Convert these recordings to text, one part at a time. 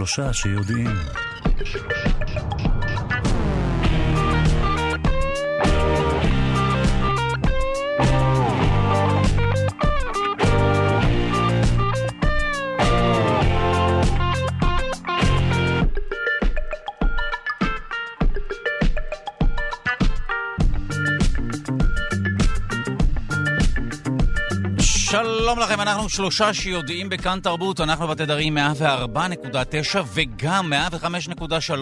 שלושה שיודעים. לכם, אנחנו שלושה שיודעים בכאן תרבות, אנחנו בתדרים 104.9 וגם 105.3.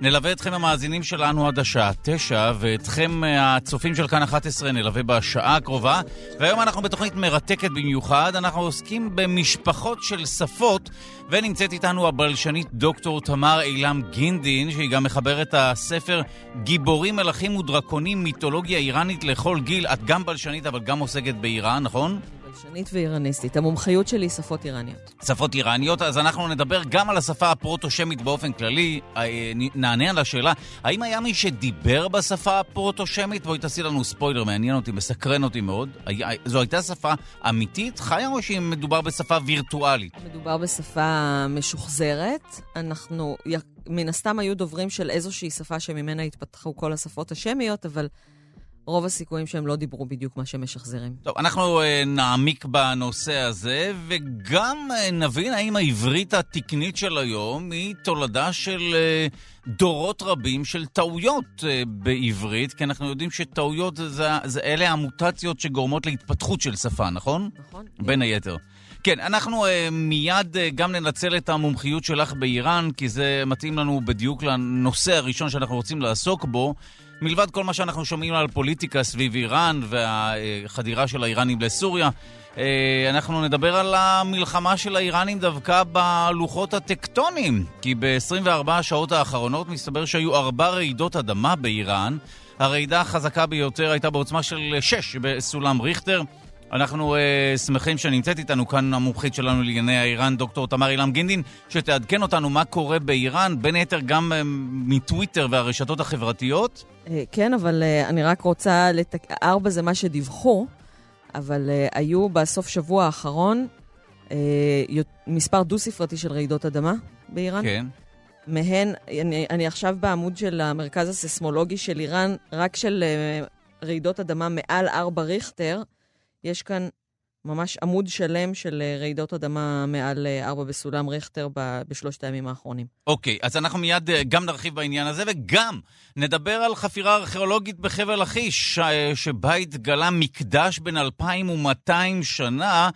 נלווה אתכם המאזינים שלנו עד השעה 9, ואתכם הצופים של כאן 11 נלווה בשעה הקרובה. והיום אנחנו בתוכנית מרתקת במיוחד, אנחנו עוסקים במשפחות של שפות, ונמצאת איתנו הבלשנית דוקטור תמר אילם גינדין, שהיא גם מחברת הספר גיבורים, מלכים ודרקונים, מיתולוגיה איראנית לכל גיל. את גם בלשנית אבל גם עוסקת באיראן, נכון? בלשנית ואיראניסטית. המומחיות שלי היא שפות איראניות. שפות איראניות, אז אנחנו נדבר גם על השפה הפרוטו-שמית באופן כללי. אה, נענה על השאלה, האם היה מי שדיבר בשפה הפרוטו-שמית? בואי תעשי לנו ספוילר, מעניין אותי, מסקרן אותי מאוד. זו הייתה שפה אמיתית, חיה, או שמדובר בשפה וירטואלית? מדובר בשפה משוחזרת. אנחנו, מן הסתם היו דוברים של איזושהי שפה שממנה התפתחו כל השפות השמיות, אבל... רוב הסיכויים שהם לא דיברו בדיוק מה שהם משחזרים. טוב, אנחנו uh, נעמיק בנושא הזה, וגם uh, נבין האם העברית התקנית של היום היא תולדה של uh, דורות רבים של טעויות uh, בעברית, כי אנחנו יודעים שטעויות זה, זה אלה המוטציות שגורמות להתפתחות של שפה, נכון? נכון. בין yeah. היתר. כן, אנחנו uh, מיד uh, גם ננצל את המומחיות שלך באיראן, כי זה מתאים לנו בדיוק לנושא הראשון שאנחנו רוצים לעסוק בו. מלבד כל מה שאנחנו שומעים על פוליטיקה סביב איראן והחדירה של האיראנים לסוריה, אה, אנחנו נדבר על המלחמה של האיראנים דווקא בלוחות הטקטונים. כי ב-24 השעות האחרונות מסתבר שהיו ארבע רעידות אדמה באיראן. הרעידה החזקה ביותר הייתה בעוצמה של 6 בסולם ריכטר. אנחנו uh, שמחים שנמצאת איתנו כאן המומחית שלנו לענייני האיראן, דוקטור תמר אילם גינדין, שתעדכן אותנו מה קורה באיראן, בין היתר גם uh, מטוויטר והרשתות החברתיות. Uh, כן, אבל uh, אני רק רוצה, לתק... ארבע זה מה שדיווחו, אבל uh, היו בסוף שבוע האחרון uh, מספר דו-ספרתי של רעידות אדמה באיראן. כן. מהן, אני, אני עכשיו בעמוד של המרכז הסיסמולוגי של איראן, רק של uh, רעידות אדמה מעל ארבע ריכטר, יש כאן ממש עמוד שלם של אה, רעידות אדמה מעל 4 אה, בסולם ריכטר בשלושת הימים האחרונים. אוקיי, okay, אז אנחנו מיד אה, גם נרחיב בעניין הזה, וגם נדבר על חפירה ארכיאולוגית בחבל לכיש, שבה התגלה מקדש בן 2,200 שנה.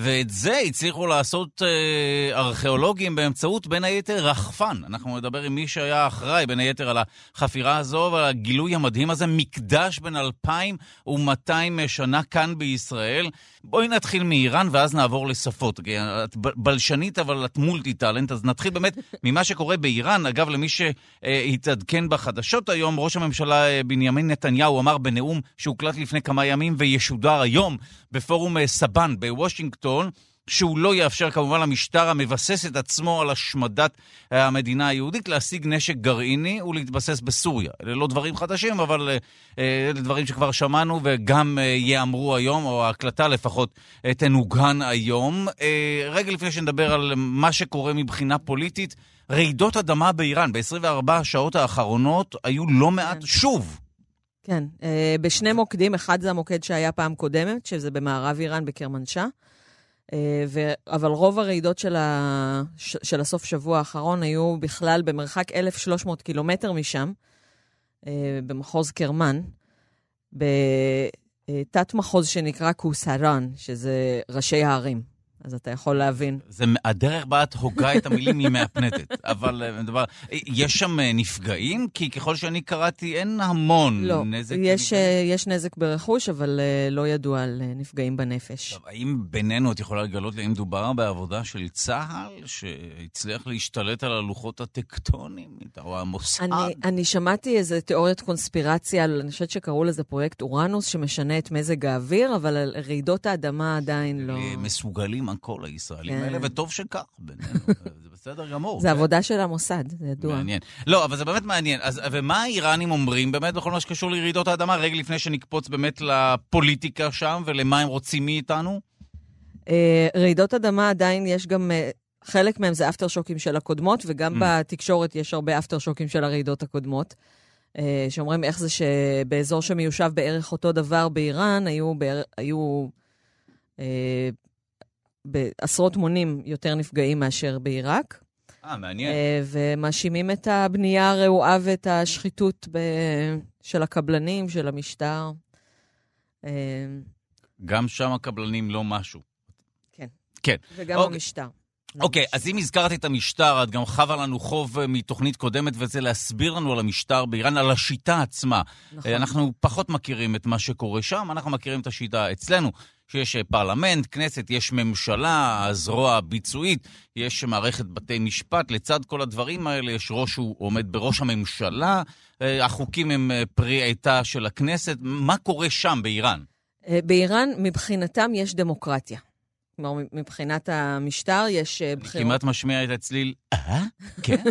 ואת זה הצליחו לעשות אה, ארכיאולוגים באמצעות, בין היתר, רחפן. אנחנו נדבר עם מי שהיה אחראי, בין היתר, על החפירה הזו ועל הגילוי המדהים הזה, מקדש בין 2,200 שנה כאן בישראל. בואי נתחיל מאיראן ואז נעבור לשפות. את בלשנית, אבל את מולטי טאלנט, אז נתחיל באמת ממה שקורה באיראן. אגב, למי שהתעדכן בחדשות היום, ראש הממשלה אה, בנימין נתניהו אמר בנאום שהוקלט לפני כמה ימים וישודר היום בפורום אה, סבן בוושינגטון, שהוא לא יאפשר כמובן למשטר המבסס את עצמו על השמדת אה, המדינה היהודית להשיג נשק גרעיני ולהתבסס בסוריה. אלה לא דברים חדשים, אבל אה, אלה דברים שכבר שמענו וגם ייאמרו היום, או ההקלטה לפחות תנוגן היום. רגע לפני שנדבר על מה שקורה מבחינה פוליטית, רעידות אדמה באיראן ב-24 השעות האחרונות היו לא מעט שוב. כן, אה, בשני מוקדים, אחד זה המוקד שהיה פעם קודמת, שזה במערב איראן, בקרמנשה, אה, ו... אבל רוב הרעידות של, ה... של הסוף שבוע האחרון היו בכלל במרחק 1,300 קילומטר משם, אה, במחוז קרמן, בתת-מחוז שנקרא קוסרן, שזה ראשי הערים. אז אתה יכול להבין. זה הדרך בה את הוגה את המילים היא מהפנטת. אבל אה, דבר, יש שם אה, נפגעים? כי ככל שאני קראתי, אין המון לא, נזק. לא, יש, אה, יש נזק ברכוש, אבל לא ידוע על נפגעים בנפש. טוב, האם בינינו את יכולה לגלות לי אם מדובר בעבודה של צה"ל, שהצליח להשתלט על הלוחות הטקטוניים, או המוסד? אני, אני שמעתי איזה תיאוריית קונספירציה, אני חושבת שקראו לזה פרויקט אורנוס, שמשנה את מזג האוויר, אבל על רעידות האדמה עדיין לא... מסוגלים הכל הישראלים כן. האלה, וטוב שכך בינינו, זה בסדר גמור. זה כן. עבודה של המוסד, זה ידוע. מעניין. לא, אבל זה באמת מעניין. אז, ומה האיראנים אומרים באמת בכל מה שקשור לרעידות האדמה, רגע לפני שנקפוץ באמת לפוליטיקה שם, ולמה הם רוצים מאיתנו? אה, רעידות אדמה עדיין יש גם... אה, חלק מהם זה אפטר שוקים של הקודמות, וגם Mm. בתקשורת יש הרבה אפטר שוקים של הרעידות הקודמות. אה, שאומרים איך זה שבאזור שמיושב בערך אותו דבר באיראן, היו, בער... היו אה, בעשרות מונים יותר נפגעים מאשר בעיראק. אה, מעניין. אה, ומאשימים את הבנייה הרעועה ואת השחיתות ב... של הקבלנים, של המשטר. אה, גם שם הקבלנים לא משהו. כן. כן. וגם אוקיי. המשטר. אוקיי, אז אם הזכרת את המשטר, את גם חבה לנו חוב אה, מתוכנית קודמת, וזה להסביר לנו על המשטר באיראן, על השיטה עצמה. נכון. אנחנו פחות מכירים את מה שקורה שם, אנחנו מכירים את השיטה אצלנו, שיש אה, פרלמנט, כנסת, יש ממשלה, הזרוע הביצועית, יש מערכת בתי משפט, לצד כל הדברים האלה יש ראש שהוא עומד בראש הממשלה, אה, החוקים הם אה, פרי עטה של הכנסת. מה קורה שם באיראן? באיראן, מבחינתם יש דמוקרטיה. כלומר, מבחינת המשטר יש אה, אני בחירות. כמעט משמיע את הצליל, אה? כן?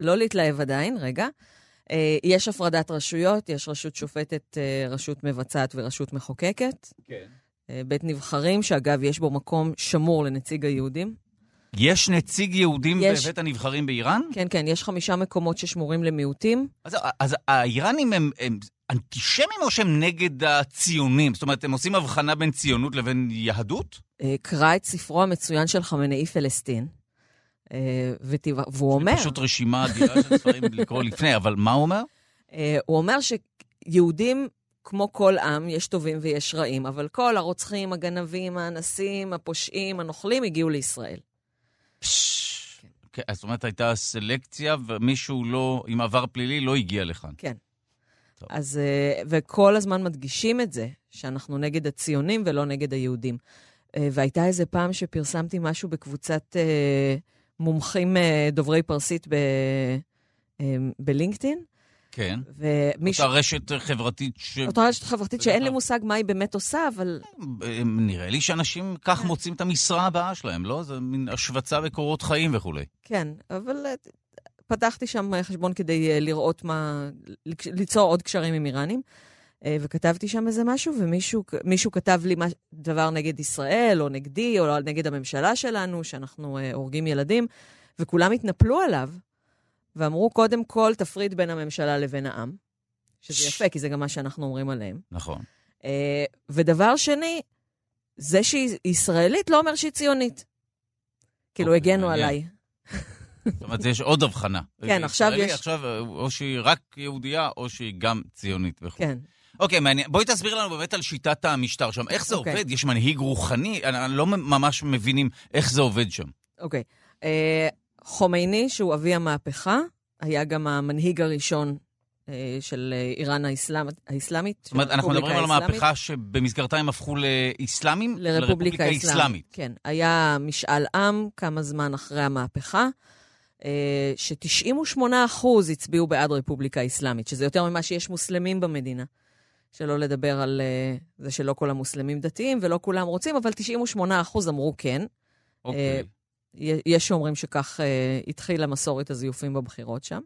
לא להתלהב עדיין, רגע. אה, יש הפרדת רשויות, יש רשות שופטת, אה, רשות מבצעת ורשות מחוקקת. כן. אה, בית נבחרים, שאגב, יש בו מקום שמור לנציג היהודים. יש נציג יהודים יש. בבית הנבחרים באיראן? כן, כן, יש חמישה מקומות ששמורים למיעוטים. אז, אז האיראנים הם, הם אנטישמים או שהם נגד הציונים? זאת אומרת, הם עושים הבחנה בין ציונות לבין יהדות? קרא את ספרו המצוין של חמינאי פלסטין, והוא אומר... פשוט רשימה אדירה של ספרים לקרוא לפני, אבל מה הוא אומר? אה, הוא אומר שיהודים, כמו כל עם, יש טובים ויש רעים, אבל כל הרוצחים, הגנבים, האנסים, הפושעים, הנוכלים, הגיעו לישראל. כן, אז זאת אומרת, הייתה סלקציה ומישהו לא, עם עבר פלילי לא הגיע לכאן. כן. טוב. אז, אה, וכל הזמן מדגישים את זה, שאנחנו נגד הציונים ולא נגד היהודים. אה, והייתה איזה פעם שפרסמתי משהו בקבוצת אה, מומחים אה, דוברי פרסית ב, אה, בלינקדאין, כן. ומישהו... אותה רשת חברתית ש... אותה רשת חברתית שאין לי. מושג מה היא באמת עושה, אבל אה, נראה לי שאנשים כך מוצאים את המשרה הבאה שלהם, לא? זה מין השבצה בקורות חיים וכולי. כן, אבל פתחתי שם חשבון כדי לראות מה, ליצור עוד קשרים עם איראנים, וכתבתי שם איזה משהו, ומישהו מישהו כתב לי דבר נגד ישראל, או נגדי, או נגד הממשלה שלנו, שאנחנו אה, הורגים ילדים, וכולם התנפלו עליו, ואמרו, קודם כל, תפריד בין הממשלה לבין העם, שזה יפה, כי זה גם מה שאנחנו אומרים עליהם. נכון. אה, ודבר שני, זה שהיא ישראלית לא אומר שהיא ציונית. כאילו, אוקיי, הגנו. עליי. זאת אומרת, יש עוד הבחנה. כן, עכשיו יש- עכשיו, אה, או שהיא רק יהודייה, או שהיא גם ציונית וכו'. כן. אוקיי, מעניין. בואי תסביר לנו באמת על שיטת המשטר שם. איך זה אוקיי. עובד? יש מנהיג רוחני? אני לא ממש מבינים איך זה עובד שם. אוקיי. אה, חומייני, שהוא אבי המהפכה, היה גם המנהיג הראשון אה, של אה, איראן האסלאם, האסלאמית. זאת אומרת, אנחנו מדברים על הרפובליקה המהפכה שבמזכרתה הם הפכו לאסלאמים? לרפובליקה האסלאמית. כן. היה משאל עם כמה זמן אחרי המהפכה, אה, ש-98% הצביעו בעד רפובליקה האסלאמית, שזה יותר ממה שיש מוסלמים במדינה. שלא לדבר על אה, זה שלא כל המוסלמים דתיים ולא כולם רוצים, אבל 98% אמרו כן. אוקיי. י- יש שאומרים שכך אה, התחילה מסורת הזיופים בבחירות שם.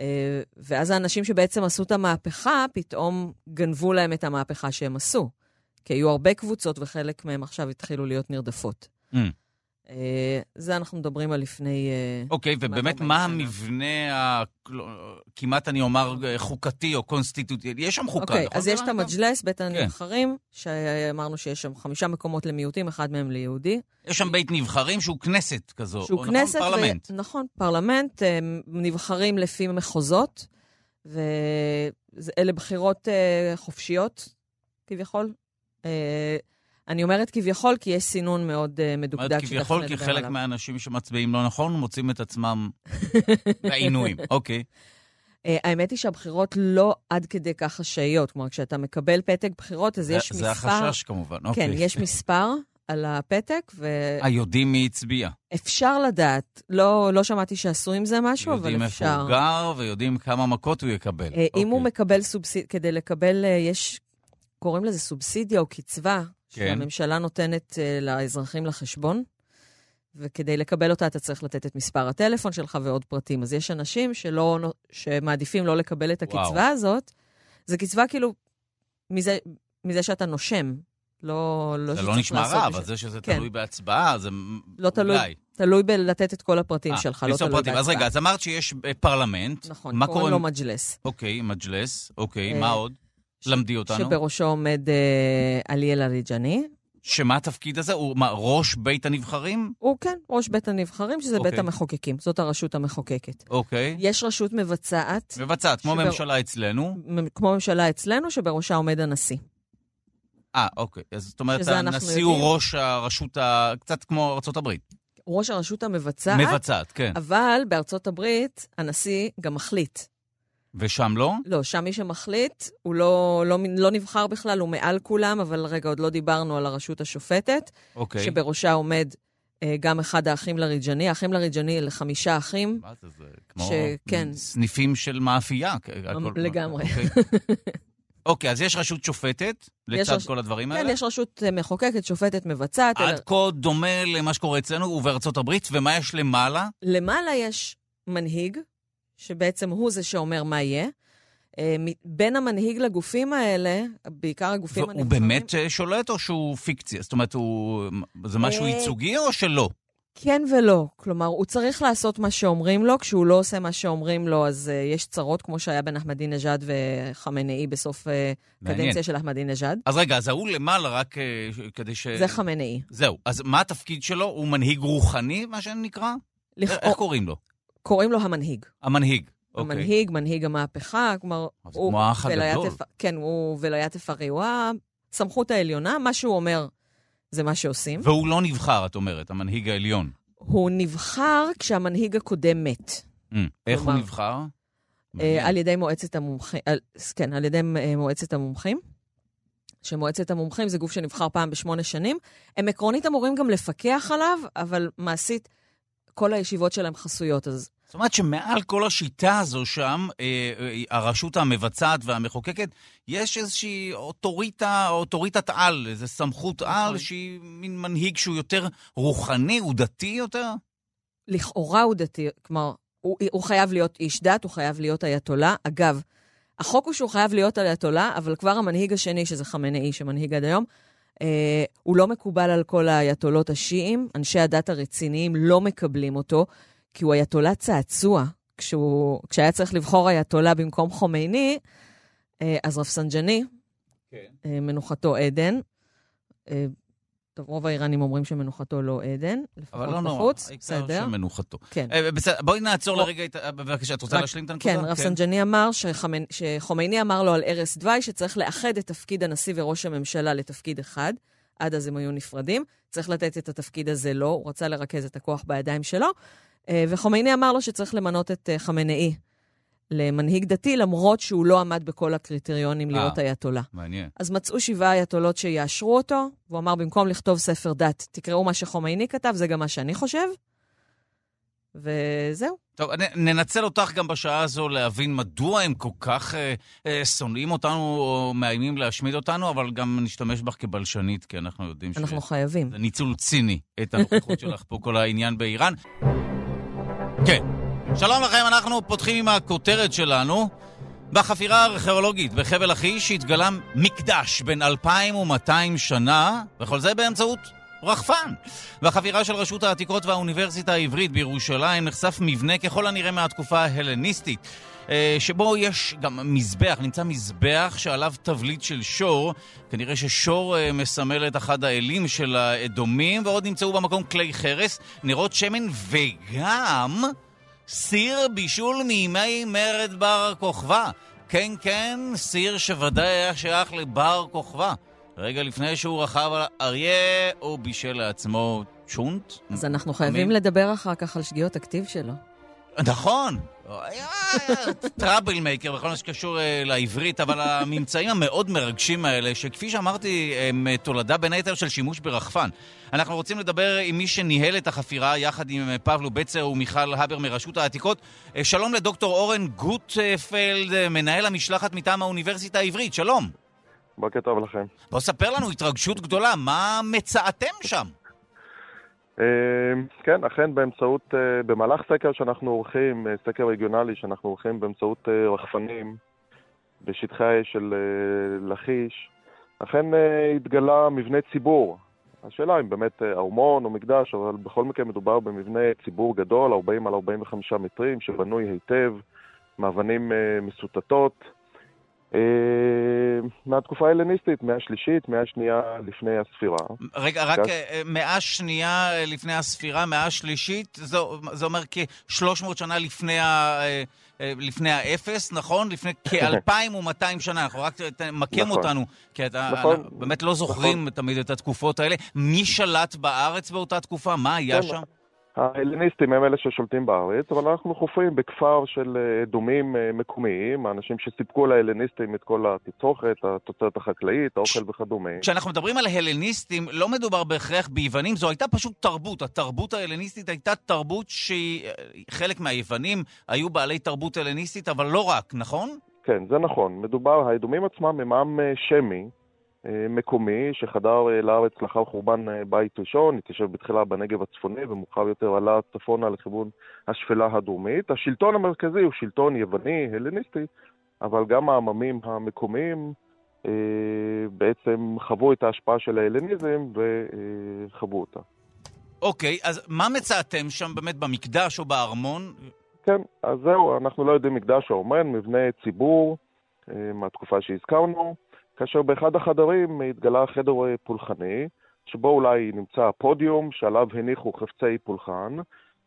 אה, ואז האנשים שבעצם עשו את המהפכה, פתאום גנבו להם את המהפכה שהם עשו. כי היו הרבה קבוצות וחלק מהם עכשיו התחילו להיות נרדפות. Mm. אה, זה אנחנו מדברים על לפני... אה, אוקיי, ובאמת, כמעט מה 40 שנה. המבנה, ה- כמעט אני אומר, חוקתי או constitutive? יש שם חוקה, אוקיי, נכון? אז יש את? המג'לס, בית הנבחרים, שאמרנו שיש שם חמישה מקומות למיעוטים, אחד מהם ליהודי. יש שם בית נבחרים שהוא כנסת כזו. שהוא או כנסת, נכון? פרלמנט. ו... נכון, פרלמנט, אה, נבחרים לפי מחוזות, ואלה בחירות אה, חופשיות, כביכול. אני אומרת כביכול, כי יש סינון מאוד זאת מדוקדק אומרת, כביכול, כי נדבר חלק עליו. מהאנשים שמצביעים לא נכון מוצאים את עצמם בעינויים. אוקיי. אה, האמת היא שהבחירות לא עד כדי כך חשאיות. כלומר, כשאתה מקבל פתק בחירות, אז זה- יש זה מספר... החשש כמובן, כן, אוקיי. יש מספר על הפתק, אה, יודעים מי הצביע. ואפשר לדעת. לא, לא שמעתי שעשו עם זה משהו, אבל יודעים איפה אפשר. הוא גר ויודעים כמה מכות הוא יקבל. אה, אם הוא אוקיי. מקבל סובסידיה, כדי לקבל, אה, יש, קוראים לזה סובסידיה או קצבה, כן. שהממשלה נותנת אה, לאזרחים לחשבון, וכדי לקבל אותה אתה צריך לתת את מספר הטלפון שלך ועוד פרטים. אז יש אנשים שלא, שמעדיפים לא לקבל את הקצבה וואו. הזאת. זו קצבה כאילו מזה, מזה שאתה נושם. לא, לא זה לא נשמע רע, אבל זה שזה כן. תלוי בהצבעה, זה לא תלוי, אולי. תלוי בלתת את כל הפרטים 아, אה, שלך, לא תלוי פרטים. בהצבעה. אז רגע, אז אמרת שיש אה, פרלמנט. נכון, קוראים לו מג'לס. אוקיי, מג'לס, אוקיי, מה עוד? למדי אותנו. שבראשו עומד אה, עליאל אריג'ני. שמה התפקיד הזה? הוא מה, ראש בית הנבחרים? הוא כן, ראש בית הנבחרים, שזה אוקיי. בית המחוקקים. זאת הרשות המחוקקת. אוקיי. יש רשות מבצעת. מבצעת, כמו שבר... ממשלה אצלנו. כמו ממשלה אצלנו, שבראשה עומד הנשיא. אה, אוקיי. אז זאת אומרת, הנשיא הוא ראש הרשות, ה... קצת כמו ארה"ב. ראש הרשות המבצעת. מבצעת, כן. אבל בארצות הברית הנשיא גם מחליט. ושם לא? לא, שם מי שמחליט, הוא לא, לא, לא נבחר בכלל, הוא מעל כולם, אבל רגע, עוד לא דיברנו על הרשות השופטת, אוקיי. שבראשה עומד אה, גם אחד האחים לריג'ני. האחים לריג'ני אלה חמישה אחים. מה זה, זה כמו ש... כן. סניפים של מאפייה. הכל... לגמרי. אוקיי. אוקיי, אז יש רשות שופטת לצד רש... כל הדברים כן, האלה? כן, יש רשות אה, מחוקקת, שופטת, מבצעת. עד אלא... כה דומה למה שקורה אצלנו ובארצות הברית, ומה יש למעלה? למעלה יש מנהיג, שבעצם הוא זה שאומר מה יהיה. אה, בין המנהיג לגופים האלה, בעיקר הגופים הנבחרים... הוא באמת אה, שולט או שהוא פיקציה? זאת אומרת, הוא... זה משהו ייצוגי או שלא? כן ולא. כלומר, הוא צריך לעשות מה שאומרים לו, כשהוא לא עושה מה שאומרים לו, אז uh, יש צרות, כמו שהיה בין אחמדינג'אד וחמינאי בסוף uh, קדנציה של אחמדינג'אד. אז רגע, אז ההוא למעלה רק uh, כדי ש... זה חמינאי. זהו. אז מה התפקיד שלו? הוא מנהיג רוחני, מה שנקרא? לכ... איך קוראים לו? קוראים לו המנהיג. המנהיג. אוקיי. המנהיג, מנהיג המהפכה, כלומר... אז הוא כמו האח הגדול. כן, הוא וליית אפרי, הוא הסמכות העליונה, מה שהוא אומר זה מה שעושים. והוא לא נבחר, את אומרת, המנהיג העליון. הוא נבחר כשהמנהיג הקודם מת. Mm, איך הוא נבחר? אה, על ידי מועצת המומחים, כן, על ידי אה, מועצת המומחים. שמועצת המומחים זה גוף שנבחר פעם בשמונה שנים. הם עקרונית אמורים גם לפקח עליו, אבל מעשית, כל הישיבות שלהם חסויות, אז זאת אומרת שמעל כל השיטה הזו שם, אה, אה, הרשות המבצעת והמחוקקת, יש איזושהי אוטוריטה, אוטוריטת על, איזו סמכות על, נכון. שהיא מין מנהיג שהוא יותר רוחני, הוא דתי יותר? לכאורה הוא דתי, כלומר, הוא, הוא חייב להיות איש דת, הוא חייב להיות אייתולה. אגב, החוק הוא שהוא חייב להיות אייתולה, אבל כבר המנהיג השני, שזה חמינאי, שמנהיג עד היום, אה, הוא לא מקובל על כל האייתולות השיעים. אנשי הדת הרציניים לא מקבלים אותו. כי הוא אייתולה צעצוע. כשהוא, כשהיה צריך לבחור אייתולה במקום חומייני, אה, אז רפסנג'ני, כן. אה, מנוחתו עדן. אה, טוב, רוב האיראנים אומרים שמנוחתו לא עדן, לפחות בחוץ, בסדר. אבל לא נורא, העיקר שמנוחתו. כן. בסדר, בואי נעצור לא. לרגע, בבקשה, את רוצה להשלים את הנקודה? כן, רפסנג'ני כן. אמר שחומייני אמר לו על ערש דווי שצריך לאחד את תפקיד הנשיא וראש הממשלה לתפקיד אחד. עד אז הם היו נפרדים. צריך לתת את התפקיד הזה לו, הוא רצה לרכז את הכוח בידיים שלו. אה, וחומייני אמר לו שצריך למנות את אה, חמינאי למנהיג דתי, למרות שהוא לא עמד בכל הקריטריונים להיות אה, אייתולה. מעניין. אז מצאו שבעה אייתולות שיאשרו אותו, והוא אמר, במקום לכתוב ספר דת, תקראו מה שחומייני כתב, זה גם מה שאני חושב. וזהו. טוב, ננצל אותך גם בשעה הזו להבין מדוע הם כל כך אה, אה, שונאים אותנו או מאיימים להשמיד אותנו, אבל גם נשתמש בך כבלשנית, כי אנחנו יודעים אנחנו ש... אנחנו חייבים. זה ניצול ציני, את הנוכחות שלך פה, כל העניין באיראן. כן. שלום לכם, אנחנו פותחים עם הכותרת שלנו. בחפירה הארכיאולוגית בחבל לכיש התגלה מקדש בן 2,200 שנה, וכל זה באמצעות רחפן. בחפירה של רשות העתיקות והאוניברסיטה העברית בירושלים נחשף מבנה ככל הנראה מהתקופה ההלניסטית. אה, שבו יש גם מזבח, נמצא מזבח שעליו תבליט של שור. כנראה ששור אה, מסמל את אחד האלים של האדומים, ועוד נמצאו במקום כלי חרס, נרות שמן וגם סיר בישול מימי מרד בר כוכבא. כן, כן, סיר שוודאי היה שייך לבר כוכבא. רגע לפני שהוא רכב על אריה, הוא בישל לעצמו צ'ונט. אז אנחנו חייבים לדבר אחר כך על שגיאות הכתיב שלו. נכון, טראבל מייקר בכל מה שקשור אה, לעברית, אבל הממצאים המאוד מרגשים האלה, שכפי שאמרתי, הם אה, תולדה בין היתר של שימוש ברחפן. אנחנו רוצים לדבר עם מי שניהל את החפירה יחד עם אה, פבלו בצר ומיכל הבר מרשות העתיקות. שלום לדוקטור אורן גוטפלד, מנהל המשלחת מטעם האוניברסיטה העברית, שלום. בוקר טוב לכם. בוא ספר לנו התרגשות גדולה, מה מצאתם שם? אמ, כן, אכן באמצעות, אה, במהלך סקר שאנחנו עורכים, אה, סקר רגionלי שאנחנו עורכים באמצעות אה, רחפנים בשטחי האש של לכיש, אכן התגלה מבנה ציבור. השאלה אם באמת ארמון או מקדש, אבל בכל מקרה מדובר במבנה ציבור גדול, 40 על 45 מטרים, שבנוי היטב, מאבנים מסוטטות. אה, מהתקופה ההלניסטית, מאה שלישית, מאה שנייה לפני הספירה. רגע, רק אה, מאה שנייה לפני הספירה, מאה שלישית, זה, אומר כ-300 שנה לפני, ה, אה, לפני האפס, נכון? לפני כ-2,200 שנה, אנחנו רק תמקם נכון. אותנו, כי אתה, נכון. באמת לא זוכרים נכון. תמיד את התקופות האלה. מי שלט בארץ באותה תקופה? מה היה כן. שם? ההלניסטים הם אלה ששולטים בארץ, אבל אנחנו חופרים בכפר של אה, דומים אה, מקומיים, האנשים שסיפקו להלניסטים את כל התצרוכת, התוצרת החקלאית, האוכל וכדומה. כשאנחנו מדברים על הלניסטים, לא מדובר בהכרח ביוונים, זו הייתה פשוט תרבות. התרבות ההלניסטית הייתה תרבות שחלק אה, מהיוונים היו בעלי תרבות הלניסטית, אבל לא רק, נכון? כן, זה נכון. מדובר, האדומים עצמם הם עם שמי, אה, מקומי שחדר אה, לארץ לאחר חורבן אה, בית ראשון, התיישב בתחילה בנגב הצפוני ומאוחר יותר עלה צפונה לכיוון השפלה הדרומית. השלטון המרכזי הוא שלטון יווני, הלניסטי, אבל גם העממים המקומיים בעצם חוו את ההשפעה של ההלניזם וחוו אותה. אוקיי, okay, אז מה מצאתם שם באמת במקדש או בארמון? כן, אז זהו, אנחנו לא יודעים מקדש או ארמון, מבנה ציבור מהתקופה שהזכרנו. כאשר באחד החדרים התגלה חדר פולחני, שבו אולי נמצא הפודיום שעליו הניחו חפצי פולחן,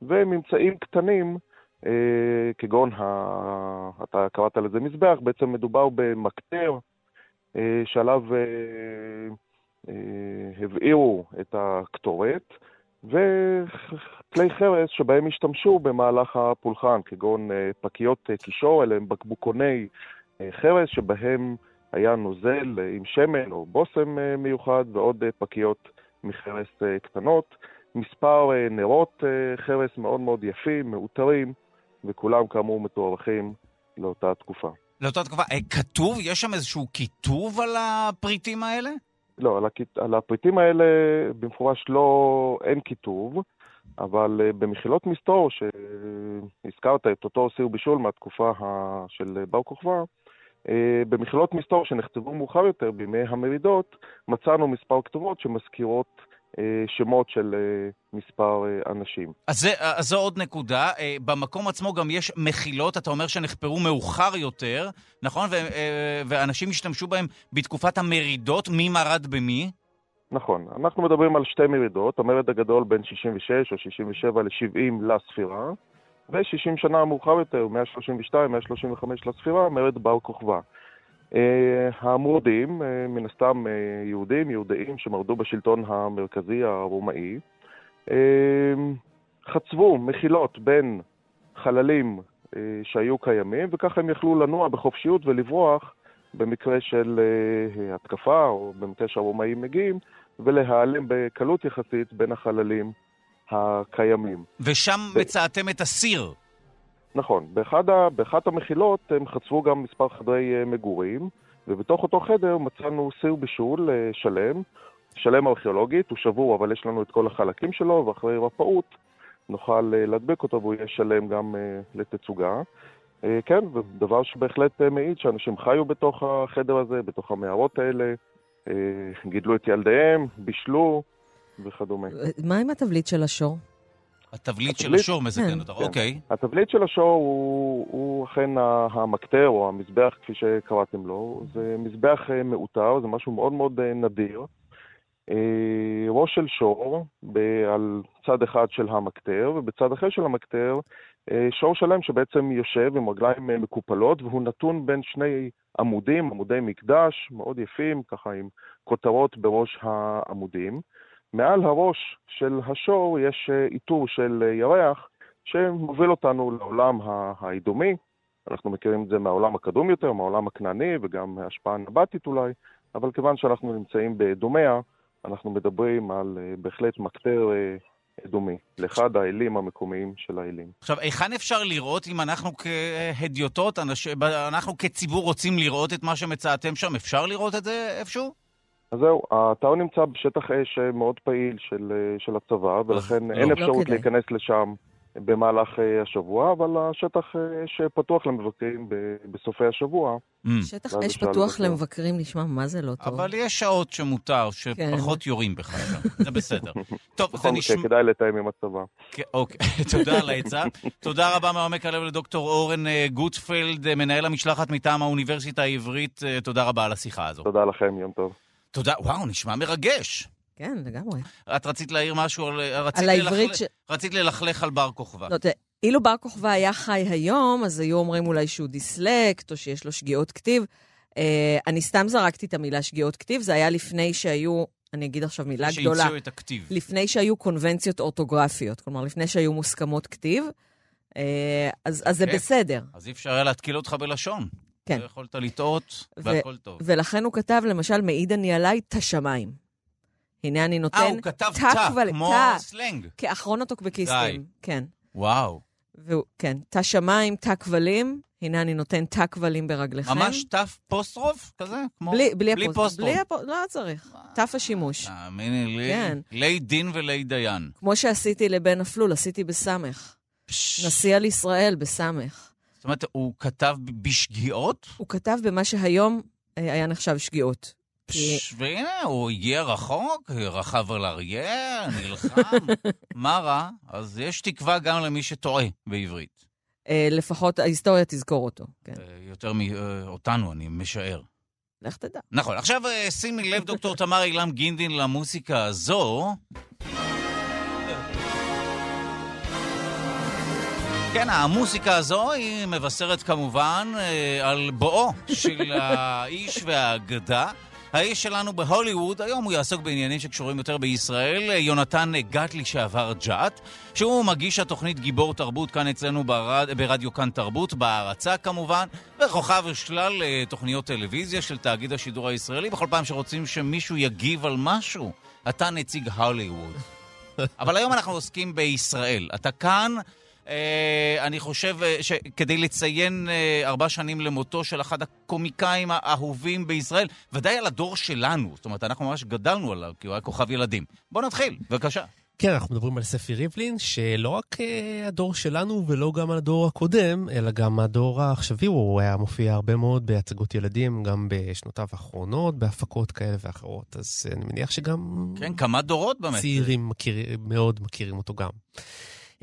וממצאים קטנים, אה, כגון, ה... אתה קראת לזה מזבח, בעצם מדובר במקטר אה, שעליו אה, אה, הבעירו את הקטורת, וכלי חרס שבהם השתמשו במהלך הפולחן, כגון אה, פקיות אה, קישור, אלה הם בקבוקוני אה, חרס שבהם היה נוזל עם שמן או בושם אה, מיוחד ועוד אה, פקיות מחרס אה, קטנות. מספר נרות חרס מאוד מאוד יפים, מאותרים, וכולם כאמור מתוארכים לאותה תקופה. לאותה תקופה. כתוב? יש שם איזשהו כיתוב על הפריטים האלה? לא, על, הכ... על הפריטים האלה במפורש לא, אין כיתוב, אבל במחילות מסתור, שהזכרת את אותו סיר בישול מהתקופה של בר כוכבא, אה, במכללות מסתור שנכתבו מאוחר יותר, בימי המרידות, מצאנו מספר כתובות שמזכירות אה, שמות של אה, מספר אנשים. אז, זה, אז זו עוד נקודה. במקום עצמו גם יש מחילות, אתה אומר שנחפרו מאוחר יותר, נכון? ו, ואנשים השתמשו בהם בתקופת המרידות, מי מרד במי? נכון. אנחנו מדברים על שתי מרידות, המרד הגדול בין 66 או 67 ל-70 לספירה. ו-60 שנה מאוחר יותר, 132, 135 לספירה, מרד בר כוכבא. Uh, המורדים, uh, מן הסתם uh, יהודים, יהודאים שמרדו בשלטון המרכזי הרומאי, חצבו מחילות בין חללים שהיו קיימים, וככה הם יכלו לנוע בחופשיות ולברוח במקרה של התקפה, או במקרה שהרומאים מגיעים, ולהיעלם בקלות יחסית בין החללים הקיימים. ושם ב... מצאתם את הסיר. נכון. באחד, ה... באחת המחילות הם חצבו גם מספר חדרי אה, מגורים, ובתוך אותו חדר מצאנו סיר בישול אה, שלם, שלם ארכיאולוגית, הוא שבור אבל יש לנו את כל החלקים שלו, ואחרי רפאות נוכל אה, להדביק אותו והוא יהיה שלם גם לתצוגה. כן, ודבר שבהחלט מעיד שאנשים חיו בתוך החדר הזה, בתוך המערות האלה, גידלו את ילדיהם, בישלו, וכדומה. מה עם התבליט של השור? התבליט של השור מזקן כן. אותך, כן. אוקיי. התבליט של השור הוא, אכן המקטר או המזבח, כפי שקראתם לו. זה מזבח אה, מאותר, זה משהו מאוד מאוד אה, נדיר. אה, ראש של שור על צד אחד של המקטר, ובצד אחר של המקטר שור שלם שבעצם יושב עם רגליים מקופלות, והוא נתון בין שני עמודים, עמודי מקדש, מאוד יפים, ככה עם כותרות בראש העמודים. מעל הראש של השור יש אה, עיטור של אה, ירח שמוביל אותנו לעולם האדומי. אנחנו מכירים את זה מהעולם הקדום יותר, מהעולם הכנעני וגם מהשפעה נבטית אולי, אבל כיוון שאנחנו נמצאים באדומיה, אנחנו מדברים על אה, בהחלט מקטר אדומי, לאחד האלים המקומיים של האלים. עכשיו, היכן אפשר לראות, אם אנחנו כהדיוטות, אנחנו כציבור רוצים לראות את מה שמצאתם שם, אפשר לראות את זה איפשהו? אז זהו, האתר נמצא בשטח אש מאוד פעיל של, של הצבא, ולכן אין לא אפשרות כדאי. להיכנס לשם במהלך השבוע, אבל השטח שפתוח למבקרים בסופי השבוע. Mm. שטח אש פתוח למבקרים נשמע מה זה לא טוב. אבל יש שעות שמותר, כן. שפחות יורים בך זה בסדר. טוב, זה נשמע... כדאי לתאם עם הצבא. כן, אוקיי, תודה על העצה. תודה רבה מעומק הלב לדוקטור אורן גוטפלד, מנהל המשלחת מטעם האוניברסיטה העברית. תודה רבה על השיחה הזו. תודה לכם, יום טוב. תודה, וואו, נשמע מרגש. כן, לגמרי. את רצית להעיר משהו על... רצית על העברית ללכ... ש... רצית ללכלך על בר כוכבא. לא, תראה, אילו בר כוכבא היה חי היום, אז היו אומרים אולי שהוא דיסלקט, או שיש לו שגיאות כתיב. אה, אני סתם זרקתי את המילה שגיאות כתיב, זה היה לפני שהיו, אני אגיד עכשיו מילה גדולה. שהמציאו את הכתיב. לפני שהיו קונבנציות אורטוגרפיות, כלומר, לפני שהיו מוסכמות כתיב, אה, אז, אז זה בסדר. אז אי אפשר היה להתקיל אותך בלשון. כן. יכולת לטעות, והכל טוב. ולכן הוא כתב, למשל, מעיד אני עליי את השמיים. הנה אני נותן... אה, הוא כתב תא, כמו סלנג. כאחרון הטוקבקיסטים, כן. וואו. והוא, כן, תא שמיים, תא כבלים, הנה אני נותן תא כבלים ברגליכם. ממש תא פוסטרוף כזה? כמו... בלי, בלי, בלי פוסטרוף. בלי הפוסטרוף, לא צריך. תא השימוש. תאמיני לי, כן. לי דין ולי דיין. כמו שעשיתי לבן אפלול, עשיתי בסמך. נשיא על ישראל בסמך. זאת אומרת, הוא כתב בשגיאות? הוא כתב במה שהיום אה, היה נחשב שגיאות. והנה, הוא הגיע רחוק, רכב על אריה, נלחם. מה רע? אז יש תקווה גם למי שטועה בעברית. אה, לפחות ההיסטוריה תזכור אותו, כן. אה, יותר מאותנו, אני משער. לך תדע. נכון. עכשיו שימי לב, דוקטור תמר אילם גינדין, למוסיקה הזו. כן, המוסיקה הזו היא מבשרת כמובן אה, על בואו של האיש והאגדה. האיש שלנו בהוליווד, היום הוא יעסוק בעניינים שקשורים יותר בישראל, יונתן גת שעבר ג'אט, שהוא מגיש התוכנית גיבור תרבות כאן אצלנו ברד... ברדיו כאן תרבות, בהערצה כמובן, וכוכב שלל אה, תוכניות טלוויזיה של תאגיד השידור הישראלי, בכל פעם שרוצים שמישהו יגיב על משהו, אתה נציג הוליווד. אבל היום אנחנו עוסקים בישראל. אתה כאן... Uh, אני חושב uh, שכדי לציין uh, ארבע שנים למותו של אחד הקומיקאים האהובים בישראל, ודאי על הדור שלנו, זאת אומרת, אנחנו ממש גדלנו עליו, כי הוא היה כוכב ילדים. בואו נתחיל, בבקשה. כן, אנחנו מדברים על ספי ריבלין, שלא רק הדור שלנו ולא גם על הדור הקודם, אלא גם הדור העכשווי, הוא היה מופיע הרבה מאוד בהצגות ילדים, גם בשנותיו האחרונות, בהפקות כאלה ואחרות. אז אני מניח שגם... כן, כמה דורות באמת. צעירים מכיר, מאוד מכירים אותו גם.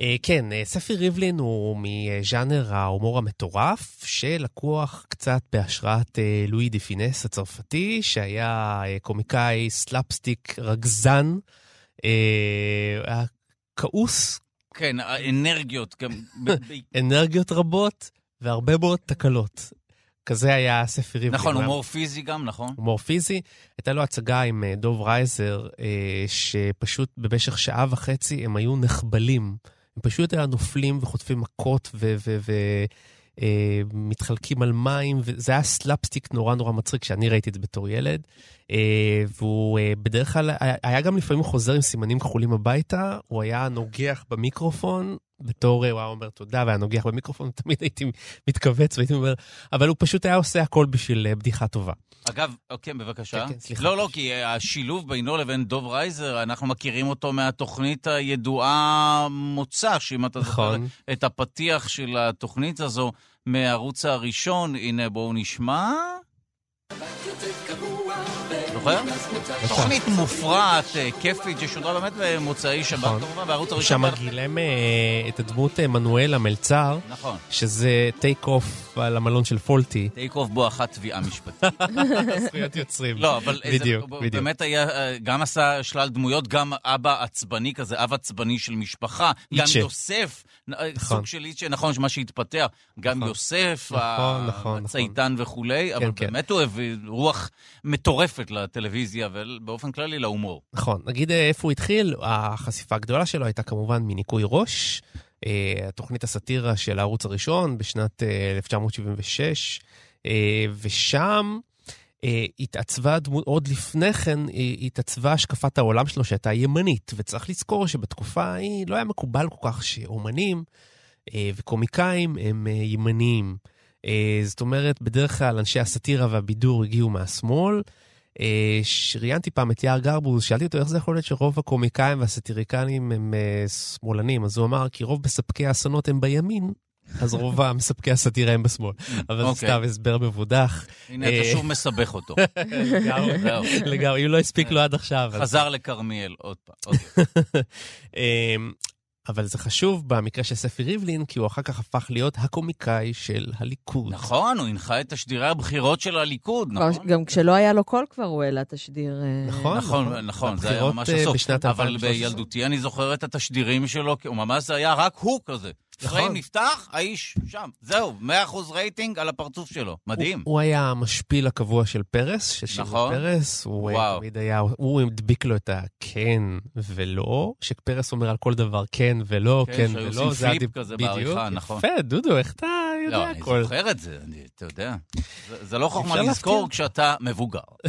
אה, כן, אה, ספי ריבלין הוא מז'אנר ההומור המטורף, שלקוח קצת בהשראת אה, לואי דה פינס הצרפתי, שהיה קומיקאי סלאפסטיק רגזן, היה כעוס. כן, האנרגיות גם. אנרגיות רבות והרבה מאוד תקלות. כזה היה ספי ריבלין. נכון, הומור פיזי גם, נכון. הומור פיזי. הייתה לו הצגה עם דוב רייזר, שפשוט במשך שעה וחצי הם היו נחבלים. הם פשוט היו נופלים וחוטפים מכות ומחליקים אה, על מים, וזה היה סלאפסטיק נורא נורא מצחיק, שאני ראיתי את זה בתור ילד. אה, והוא אה, בדרך כלל, היה גם לפעמים חוזר עם סימנים כחולים הביתה, הוא היה נוגח במיקרופון, בתור, הוא היה אומר תודה, והיה נוגח במיקרופון, תמיד הייתי מתכווץ והייתי אומר, אבל הוא פשוט היה עושה הכל בשביל בדיחה טובה. אגב, אוקיי, בבקשה. כן, כן, סליחה. לא, לא, כי השילוב בינו לבין דוב רייזר, אנחנו מכירים אותו מהתוכנית הידועה מוצא, שאם אתה נכון. זוכר את הפתיח של התוכנית הזו מהערוץ הראשון, הנה בואו נשמע. זוכר? תוכנית מופרעת, אה, כיפית, ששודרה באמת במוצאי שבת, נכון. כמובן, בערוץ הראשון. שם גילם אה, את הדמות אה, מנואל המלצר, נכון. שזה take off על המלון של פולטי. take off בואכה תביעה משפטית. זכויות יוצרים. לא, אבל. באמת היה, גם עשה שלל דמויות, גם אבא עצבני כזה, אב עצבני של משפחה, גם יוסף. נכון. סוג של איצ'ה, נכון, מה שהתפתח, גם נכון. יוסף, נכון, נכון, הצייתן נכון. וכולי, אבל כן, באמת כן. הוא הביא רוח מטורפת לטלוויזיה ובאופן כללי להומור. נכון, נגיד אה, איפה הוא התחיל, החשיפה הגדולה שלו הייתה כמובן מניקוי ראש, אה, התוכנית הסאטירה של הערוץ הראשון בשנת 1976, אה, ושם... התעצבה דמות, עוד לפני כן התעצבה השקפת העולם שלו שהייתה ימנית, וצריך לזכור שבתקופה ההיא לא היה מקובל כל כך שאומנים וקומיקאים הם ימניים. זאת אומרת, בדרך כלל אנשי הסאטירה והבידור הגיעו מהשמאל, אה, ראיינתי פעם את יער גרבוז, שאלתי אותו איך זה יכול להיות שרוב הקומיקאים והסטיריקנים הם אה, שמאלנים, אז הוא אמר, כי רוב מספקי האסונות הם בימין, אז רוב המספקי הסאטירה הם בשמאל. אבל זה אוקיי. סתם הסבר מבודח. הנה, אתה אה, שוב מסבך אותו. לגמרי, אם לא הספיק לו עד עכשיו. חזר לכרמיאל עוד פעם. אבל זה חשוב במקרה של ספי ריבלין, כי הוא אחר כך הפך להיות הקומיקאי של הליכוד. נכון, הוא הנחה את תשדירי הבחירות של הליכוד, נכון? גם כשלא היה לו קול כבר הוא העלה תשדיר. אה, נכון, נכון, נכון, זה היה ממש אה, הסוף. בשנת אבל 2013. בילדותי אני זוכר את התשדירים שלו, כי הוא ממש זה היה רק הוא כזה. נכון. frame נפתח, האיש שם. זהו, 100% רייטינג על הפרצוף שלו. מדהים. הוא היה המשפיל הקבוע של פרס, של שמעון נכון. פרס. הוא וואו. תמיד היה, הוא הדביק לו את הכן ולא, שפרס אומר על כל דבר כן ולא, כן, כן שהיו ולא. עושים זה flip הדיב- כזה. בעריכה, נכון. יפה, דודו, איך אתה יודע לא, אני הכל? זוכר את זה, אני- אתה יודע. זה- זה לא חוכמה לזכור. כשאתה מבוגר.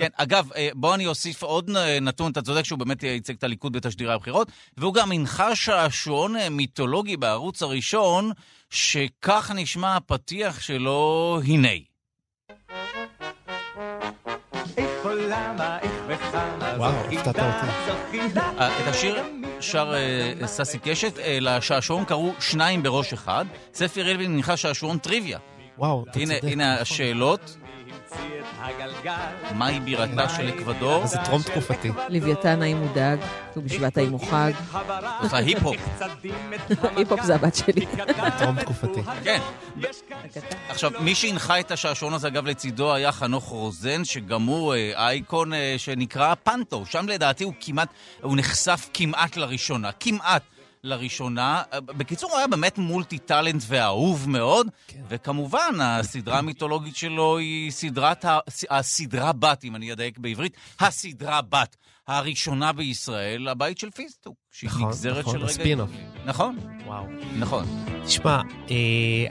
כן, אגב, אה, בוא אני אוסיף עוד נתון, אתה צודק שהוא באמת ייצג את הליכוד בתשדירי הבחירות, והוא גם הנחה שעשועון אה, מיתולוגי בערוץ הראשון, שכך נשמע הפתיח שלו, הנה. וואו, הפתעת אותי. אה, את השיר שר אה, ססי קשת, אה, לשעשועון קראו שניים בראש אחד. ספי ריבלין הנחה שעשועון טריוויה. וואו, אתה צודק. הנה נכון. השאלות. מהי בירתה של אקוודור? זה טרום תקופתי. לוויתן האם הוא דג, ט"ו בשבט האם הוא חג. עושה היפ-הופ. היפ-הופ זה הבת שלי. טרום תקופתי. כן. עכשיו, מי שהנחה את השעשועון הזה, אגב, לצידו היה חנוך רוזן, שגם הוא אה, אייקון אה, שנקרא פנטו. שם לדעתי הוא כמעט, הוא נחשף כמעט לראשונה. כמעט. לראשונה. בקיצור, הוא היה באמת multi-talent ואהוב מאוד, כן. וכמובן, הסדרה המיתולוגית שלו היא סדרת, ה- הסדרה בת, אם אני אדייק בעברית, הסדרה בת הראשונה בישראל, הבית של פיסטוק, שהיא נכון, נגזרת נכון, של רגע... הספין-אוף. נכון, וואו. נכון. תשמע, אה,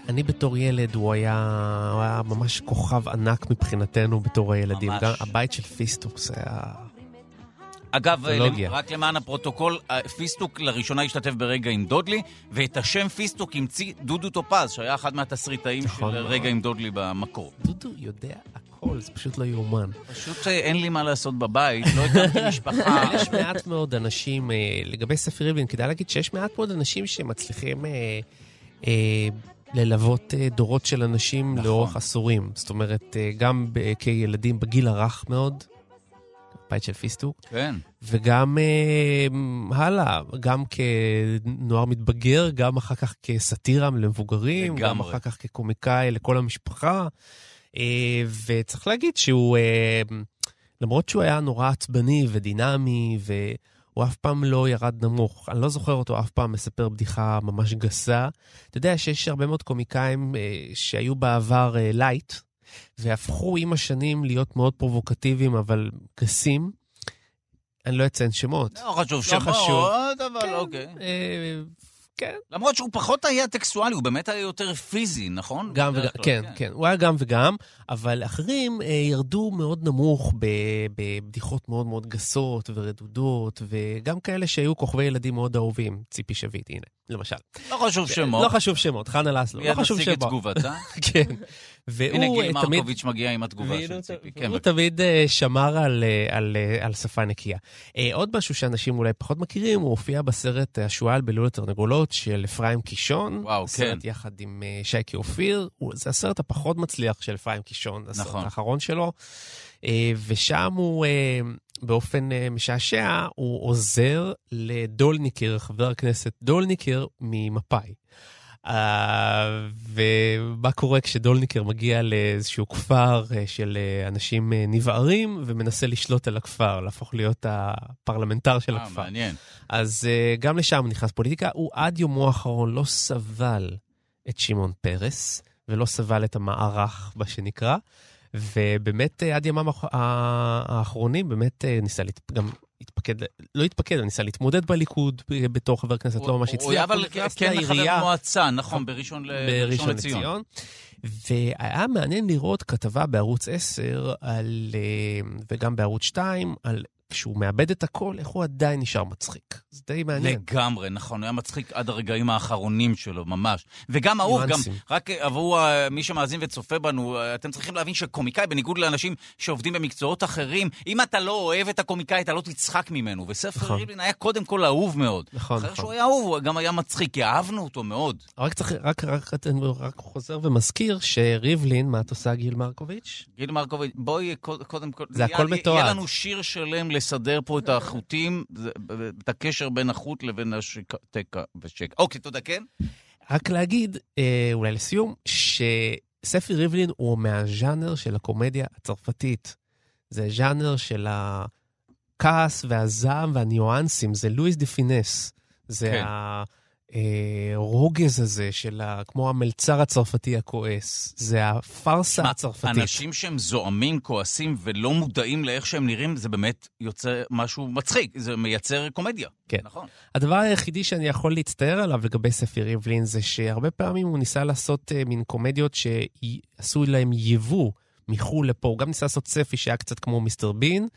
אני בתור ילד, הוא היה, הוא היה ממש כוכב ענק מבחינתנו בתור הילדים. ממש. גם הבית של פיסטוק היה... אגב, מיתולוגיה. רק למען הפרוטוקול, פיסטוק לראשונה השתתף ברגע עם דודלי, ואת השם פיסטוק המציא דודו טופז, שהיה אחד מהתסריטאים של נכון מאוד. רגע עם דודלי במקור. דודו יודע הכל, זה פשוט לא יאומן. פשוט אה, אין לי מה לעשות בבית, לא הקמתי משפחה. יש מעט מאוד אנשים, אה, לגבי ספי ריבלין, כדאי להגיד שיש מעט מאוד אנשים שמצליחים אה, אה, ללוות דורות של אנשים נכון. לאורך עשורים. זאת אומרת, גם ב- כילדים בגיל הרך מאוד, בית של פיסטוק, כן. וגם אה, הלאה, גם כנוער מתבגר, גם אחר כך כסאטירה למבוגרים, גם לגמרי. אחר כך כקומיקאי לכל המשפחה. אה, וצריך להגיד שהוא, אה, למרות שהוא היה נורא עצבני ודינמי, והוא אף פעם לא ירד נמוך, אני לא זוכר אותו אף פעם מספר בדיחה ממש גסה. אתה יודע שיש הרבה מאוד קומיקאים אה, שהיו בעבר אה, light, והפכו עם השנים להיות מאוד פרובוקטיביים, אבל גסים. אני לא אציין שמות. לא חשוב לא שמות, חשוב. אבל כן. אוקיי. אה, כן, למרות שהוא פחות היה טקסטואלי, הוא באמת היה יותר פיזי, נכון? גם וגם, כלל, כן, כן, הוא היה גם וגם, אבל אחרים אה, ירדו מאוד נמוך בבדיחות מאוד מאוד גסות ורדודות, וגם כאלה שהיו כוכבי ילדים מאוד אהובים, ציפי שביט, הנה, למשל. לא חשוב שמות. לא חשוב שמות, חנה לסלו, לא מיד חשוב נציג את שמות. תגובתה. כן. והוא הנה גיל אה. מרקוביץ' מגיע עם התגובה של ציפי. כן, הוא תמיד אה, שמר על, אה, על, על שפה נקייה. עוד משהו שאנשים אולי פחות מכירים, הוא הופיע בסרט השועל בלול התרנגולות של אפרים קישון. וואו, סרט כן. יחד עם שייקי אופיר. זה הסרט הפחות מצליח של אפרים קישון, הסרט נכון. האחרון שלו. ושם הוא, באופן אה, משעשע, הוא עוזר לדולניקר, חבר הכנסת דולניקר ממפא"י. Uh, ומה קורה כשדולניקר מגיע לאיזשהו כפר uh, של uh, אנשים uh, נבערים ומנסה לשלוט על הכפר, להפוך להיות הפרלמנטר של אה, הכפר. מעניין. אז uh, גם לשם נכנס פוליטיקה. הוא עד יומו האחרון לא סבל את שמעון פרס, ולא סבל את המערך, מה שנקרא. ובאמת uh, עד ימיו האח- האחרונים באמת uh, ניסה להת... גם התפקד, לא התפקד, ניסה להתמודד בליכוד בתור חבר כנסת, לא ממש הצליח. הוא היה אבל כן חבר. מועצה, נכון, בראשון ל- בראשון לציון. והיה מעניין לראות כתבה בערוץ 10, על, אה, וגם בערוץ 2, על כשהוא מאבד את הכל, איך הוא עדיין נשאר מצחיק. זה די מעניין. לגמרי, נכון, הוא היה מצחיק עד הרגעים האחרונים שלו, ממש. וגם אהוב, גם, רק עבור מי שמאזין וצופה בנו, אתם צריכים להבין שקומיקאי, בניגוד לאנשים שעובדים במקצועות אחרים, אם אתה לא אוהב את הקומיקאי, אתה לא תצחק ממנו. וספר נכון. ריבלין היה קודם כל אהוב מאוד. נכון, אחרי נכון. שהוא היה אהוב, הוא גם היה מצחיק, כי אהבנו אותו מאוד. רק צריך, רק, רק, רק, רק חוזר ומזכיר שריבלין, מה את עושה, גיל מרקוביץ'? גיל מרקוביץ', בואי קודם כל... זה הכל מתועד. יהיה לנו שיר שלם לסדר פה את החוטים, את הקשר בין החוט לבין השקע ושקע. אוקיי, תודה, כן? רק להגיד, אה, אולי לסיום, שספי ריבלין הוא מהז'אנר של הקומדיה הצרפתית. זה ז'אנר של הכעס והזעם והניואנסים, זה לואי דה פינס. זה כן. הרוגז הזה של ה... כמו המלצר הצרפתי הכועס. זה הפארסה הצרפתית. אנשים שהם זועמים, כועסים ולא מודעים לאיך שהם נראים, זה באמת יוצא משהו מצחיק, זה מייצר קומדיה. כן. נכון. הדבר היחידי שאני יכול להצטער עליו לגבי ספי ריבלין זה שהרבה פעמים הוא ניסה לעשות uh, מין קומדיות שעשו להם יבוא. מחו"ל לפה, הוא גם ניסה לעשות ספי שהיה קצת כמו מיסטר בין,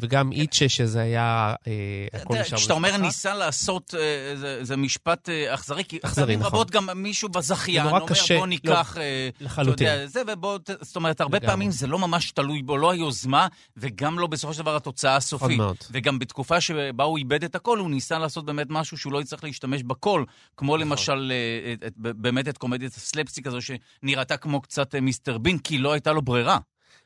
וגם איצ'ה שזה היה, אה, הכל נשאר כשאתה אומר ניסה לעשות, אה, זה משפט אה, אכזרי, כי פעמים רבות גם מישהו בזכיין אומר בוא ניקח, לחלוטין. זה ובוא, זאת אומרת, הרבה פעמים זה לא ממש תלוי בו, לא היוזמה, וגם לא בסופו של דבר התוצאה הסופית. וגם בתקופה שבה הוא איבד את הכל, הוא ניסה לעשות באמת משהו שהוא לא יצטרך להשתמש בקול, כמו נכון. למשל, באמת את קומדיית הסלפסטיק הזו, שנראתה כמו קצת מיסטר בין, כי לא הייתה לו ברירה.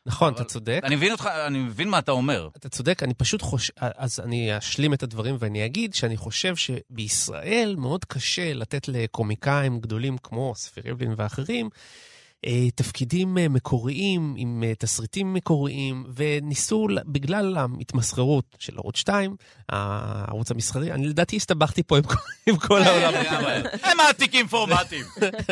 נכון, אתה צודק. אני מבין אותך, אני מבין מה אתה אומר. אתה צודק, אני פשוט חושב, אז אני אשלים את הדברים ואני אגיד שאני חושב שבישראל מאוד קשה לתת לקומיקאים גדולים כמו ספיר ריבלין ואחרים, תפקידים אה, מקוריים, עם אה, תסריטים מקוריים, וניסו, בגלל ההתמסחרות של ערוץ 2, הערוץ המסחרי, אני לדעתי הסתבכתי פה עם, עם כל העולם. הם מעתיקים פורמטים.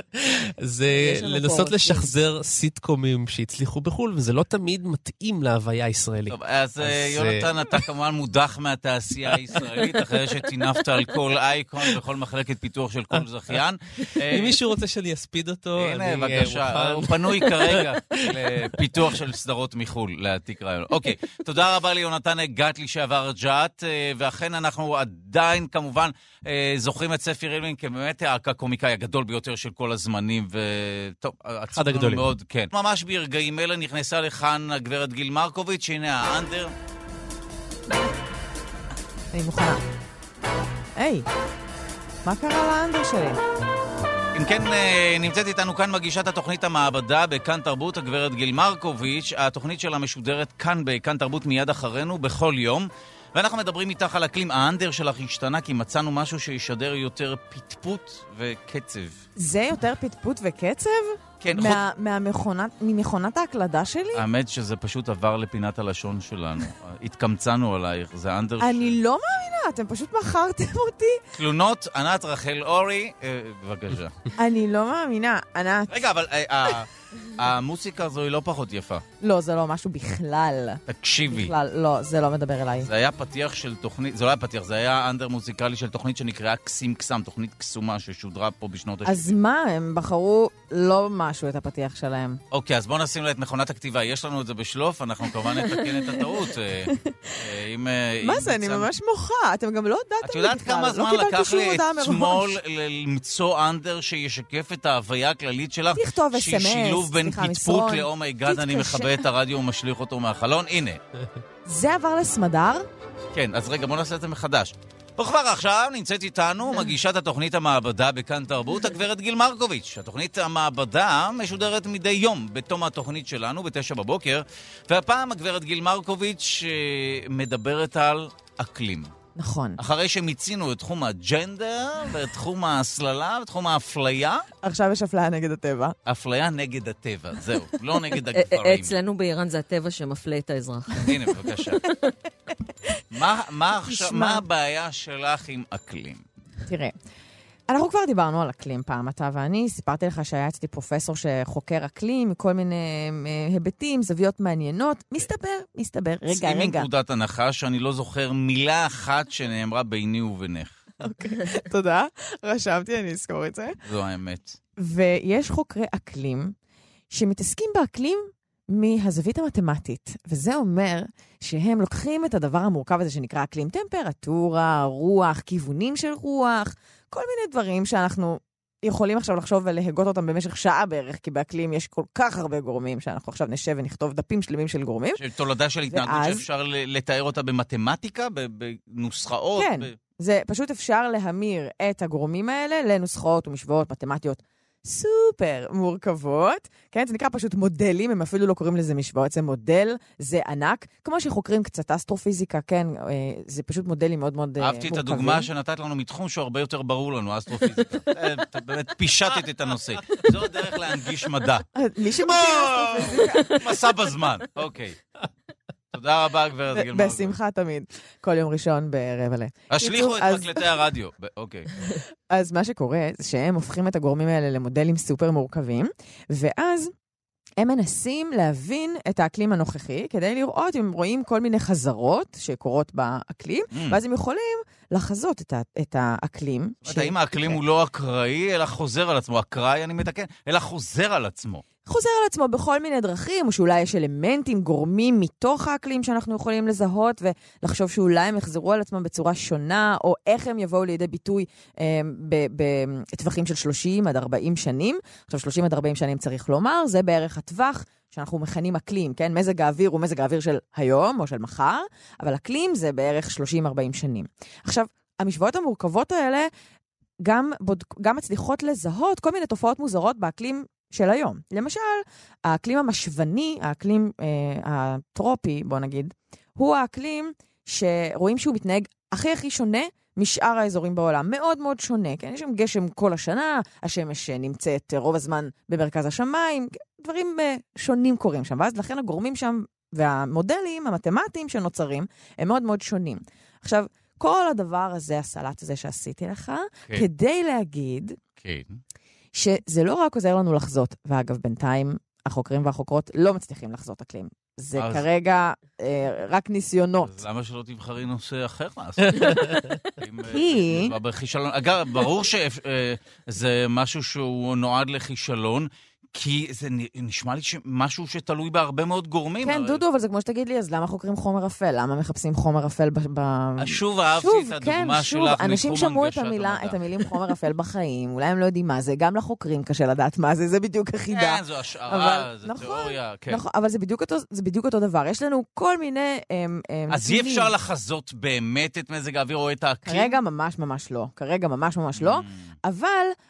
זה לנסות לשחזר סיטקומים שהצליחו בחו"ל, וזה לא תמיד מתאים להוויה הישראלית. טוב, אז יונתן, אתה כמובן מודח מהתעשייה הישראלית, אחרי שטינפת על כל אייקון וכל מחלקת פיתוח של כל זכיין. אם מישהו רוצה שאני אספיד אותו, אני... הנה, בבקשה. הוא פנוי כרגע לפיתוח של סדרות מחו"ל, להעתיק רעיון. אוקיי, תודה רבה ליונתן גת לשעבר ג'אט, אה, ואכן אנחנו עדיין כמובן אה, זוכרים את ספי רילמן כבאמת הקומיקאי הגדול ביותר של כל הזמנים, וטוב, אחד הגדולים. מאוד, כן. ממש ברגעים אלה נכנסה לכאן הגברת גיל מרקוביץ', הנה האנדר. אני מוכנה. היי, מה קרה לאנדר שלי? אם כן, אה, נמצאת איתנו כאן מגישת התוכנית המעבדה בכאן תרבות, הגברת גיל מרקוביץ'. התוכנית שלה משודרת כאן בכאן תרבות מיד אחרינו, בכל יום. ואנחנו מדברים איתך על אקלים. האנדר שלך השתנה כי מצאנו משהו שישדר יותר פטפוט וקצב. זה יותר פטפוט וקצב? כן. מה, חוט... מהמכונת, ממכונת ההקלדה שלי? האמת שזה פשוט עבר לפינת הלשון שלנו. התקמצנו עלייך, זה אנדר אני. לא מאמינה, אתם פשוט מכרתם אותי. תלונות, ענת רחל אורי, אה, בבקשה. אני לא מאמינה, ענת. רגע, אבל... אה, אה, המוסיקה הזו היא לא פחות יפה. לא, זה לא משהו בכלל. תקשיבי. בכלל, לא, זה לא מדבר אליי. זה היה פתיח של תוכנית, זה לא היה פתיח, זה היה אנדר מוזיקלי של תוכנית שנקראה קסים קסם, תוכנית קסומה ששודרה פה בשנות ה-70. אז מה, הם בחרו לא משהו את הפתיח שלהם. אוקיי, אז בואו נשים לה את מכונת הכתיבה. יש לנו את זה בשלוף, אנחנו כמובן נתקן את הטעות. אה, אה, מה זה, אני ממש מוחה, אתם גם לא הודעתם לי בכלל. את יודעת כמה לא זמן לקח לי אתמול למצוא אנדר שישקף את ההוויה הכללית שלך? תכתוב אס.אם.אס, פטפוט ל oh my god, אני מכבה את הרדיו ומשליך אותו מהחלון. הנה. זה עבר לסמדר? כן, אז רגע, בוא נעשה את זה מחדש. וכבר עכשיו נמצאת איתנו מגישת התוכנית המעבדה בכאן תרבות, הגברת גיל מרקוביץ'. התוכנית המעבדה משודרת מדי יום בתום התוכנית שלנו, בתשע בבוקר, והפעם הגברת גיל מרקוביץ' אה, מדברת על אקלים. נכון. אחרי שמיצינו את תחום הג'נדר, ואת תחום ההסללה, ותחום האפליה. עכשיו יש אפליה נגד הטבע. אפליה נגד הטבע, זהו, לא נגד הגברים. אצלנו באיראן זה הטבע שמפלה את האזרח. הנה, בבקשה. מה, מה, עכשיו, מה הבעיה שלך עם אקלים? תראה, אנחנו כבר דיברנו על אקלים פעם, אתה ואני. סיפרתי לך שהיה אצלי פרופסור שחוקר אקלים מכל מיני אה, היבטים, זוויות מעניינות. מסתבר, מסתבר, רגע, רגע. שימי נקודת הנחה שאני לא זוכר מילה אחת שנאמרה ביני ובינך. אוקיי, תודה. רשמתי, אני אזכור את זה. זו האמת. ויש חוקרי אקלים שמתעסקים באקלים מהזווית המתמטית, וזה אומר שהם לוקחים את הדבר המורכב הזה שנקרא אקלים, טמפרטורה, רוח, כיוונים של רוח, כל מיני דברים שאנחנו יכולים עכשיו לחשוב ולהגות אותם במשך שעה בערך, כי באקלים יש כל כך הרבה גורמים, שאנחנו עכשיו נשב ונכתוב דפים שלמים של גורמים. תולדה של התנהגות ואז- שאפשר לתאר אותה במתמטיקה, בנוסחאות? כן. ב- זה פשוט אפשר להמיר את הגורמים האלה לנוסחאות ומשוואות מתמטיות סופר מורכבות, כן? זה נקרא פשוט מודלים, הם אפילו לא קוראים לזה משוואות, זה מודל, זה ענק. כמו שחוקרים קצת אסטרופיזיקה, כן? אה, זה פשוט מודלים מאוד מאוד אה, אהבתי מורכבים. את הדוגמה שנתת לנו מתחום שהוא הרבה יותר ברור לנו, אסטרופיזיקה. אה, באמת פישטת את הנושא. זו הדרך להנגיש מדע. מי שמכיר אסטרופיזיקה, מסע בזמן, אוקיי. תודה רבה, גברת גילמור. בשמחה תמיד. כל יום ראשון ברבע ל. השליכו את מקלטי הרדיו. אוקיי. אז מה שקורה זה שהם הופכים את הגורמים האלה למודלים סופר מורכבים, ואז הם מנסים להבין את האקלים הנוכחי, כדי לראות אם הם רואים כל מיני חזרות שקורות באקלים, Mm. ואז הם יכולים לחזות את, ה- את האקלים. זאת אומרת, האם האקלים הוא לא אקראי, אלא חוזר על עצמו. אקראי, אני מתקן, אלא חוזר על עצמו. חוזר על עצמו בכל מיני דרכים, או שאולי יש אלמנטים, גורמים מתוך האקלים שאנחנו יכולים לזהות, ולחשוב שאולי הם יחזרו על עצמם בצורה שונה, או איך הם יבואו לידי ביטוי אה, בטווחים של 30 עד 40 שנים. עכשיו, 30 עד 40 שנים צריך לומר, זה בערך הטווח שאנחנו מכנים אקלים, כן? מזג האוויר הוא מזג האוויר של היום או של מחר, אבל אקלים זה בערך 30-40 שנים. עכשיו, המשוואות המורכבות האלה גם, בודק, גם מצליחות לזהות כל מיני תופעות מוזרות באקלים של היום. למשל, האקלים המשוני, האקלים אה, הטרופי, בוא נגיד, הוא האקלים שרואים שהוא מתנהג הכי הכי שונה משאר האזורים בעולם. מאוד מאוד שונה, כן? יש שם גשם כל השנה, השמש אה, נמצאת אה, רוב הזמן במרכז השמיים, דברים אה, שונים קורים שם, ואז לכן הגורמים שם והמודלים המתמטיים שנוצרים הם מאוד מאוד שונים. עכשיו, כל הדבר הזה, הסלט הזה שעשיתי לך, כן. כדי להגיד כן. שזה לא רק עוזר לנו לחזות, ואגב, בינתיים החוקרים והחוקרות לא מצליחים לחזות אקלים. זה אז- כרגע אה, רק ניסיונות. אז למה שלא תבחרי נושא אחר לעשות? אה, כי- בכישלון. אגב, ברור שזה משהו שהוא נועד לכישלון, כי זה נשמע לי משהו שתלוי בהרבה מאוד גורמים. כן, הרי- דודו, אבל זה כמו שתגיד לי, אז למה חוקרים חומר אפל? למה מחפשים חומר אפל ב... ב... שוב אהבתי שוב, את כן, הדוגמה שוב, שלך אנשים שמעו את המילה. את המילים חומר אפל בחיים, אולי הם לא יודעים מה זה, גם לחוקרים קשה לדעת מה זה, זה בדיוק החידה. כן, זו השערה, אבל- זו נכון, תיאוריה. כן. נכון, אבל זה בדיוק אותו, זה בדיוק אותו דבר. יש לנו כל מיני... אמ, אמ, אז אי. אפשר לחזות באמת את מזג האוויר או את האקלים? כרגע ממש ממש לא. כרגע ממש ממש לא. Mm. אבל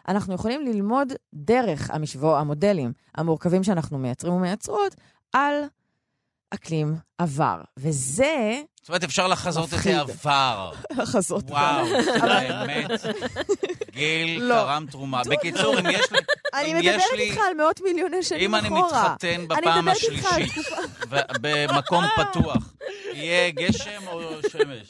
אנחנו יכולים ללמוד דרך המשבוא, המודלים המורכבים שאנחנו מייצרים ומייצרות, על אקלים עבר. וזה זאת אומרת, אפשר לחזות את. העבר. החזות. וואו, באמת. גיל לא. תרם תרומה. בקיצור, אם יש לי... אני אם מדברת איתך על מאות מיליוני שנים אם אחורה. אני מתחתן בפעם השלישית במקום פתוח, יהיה גשם או שמש?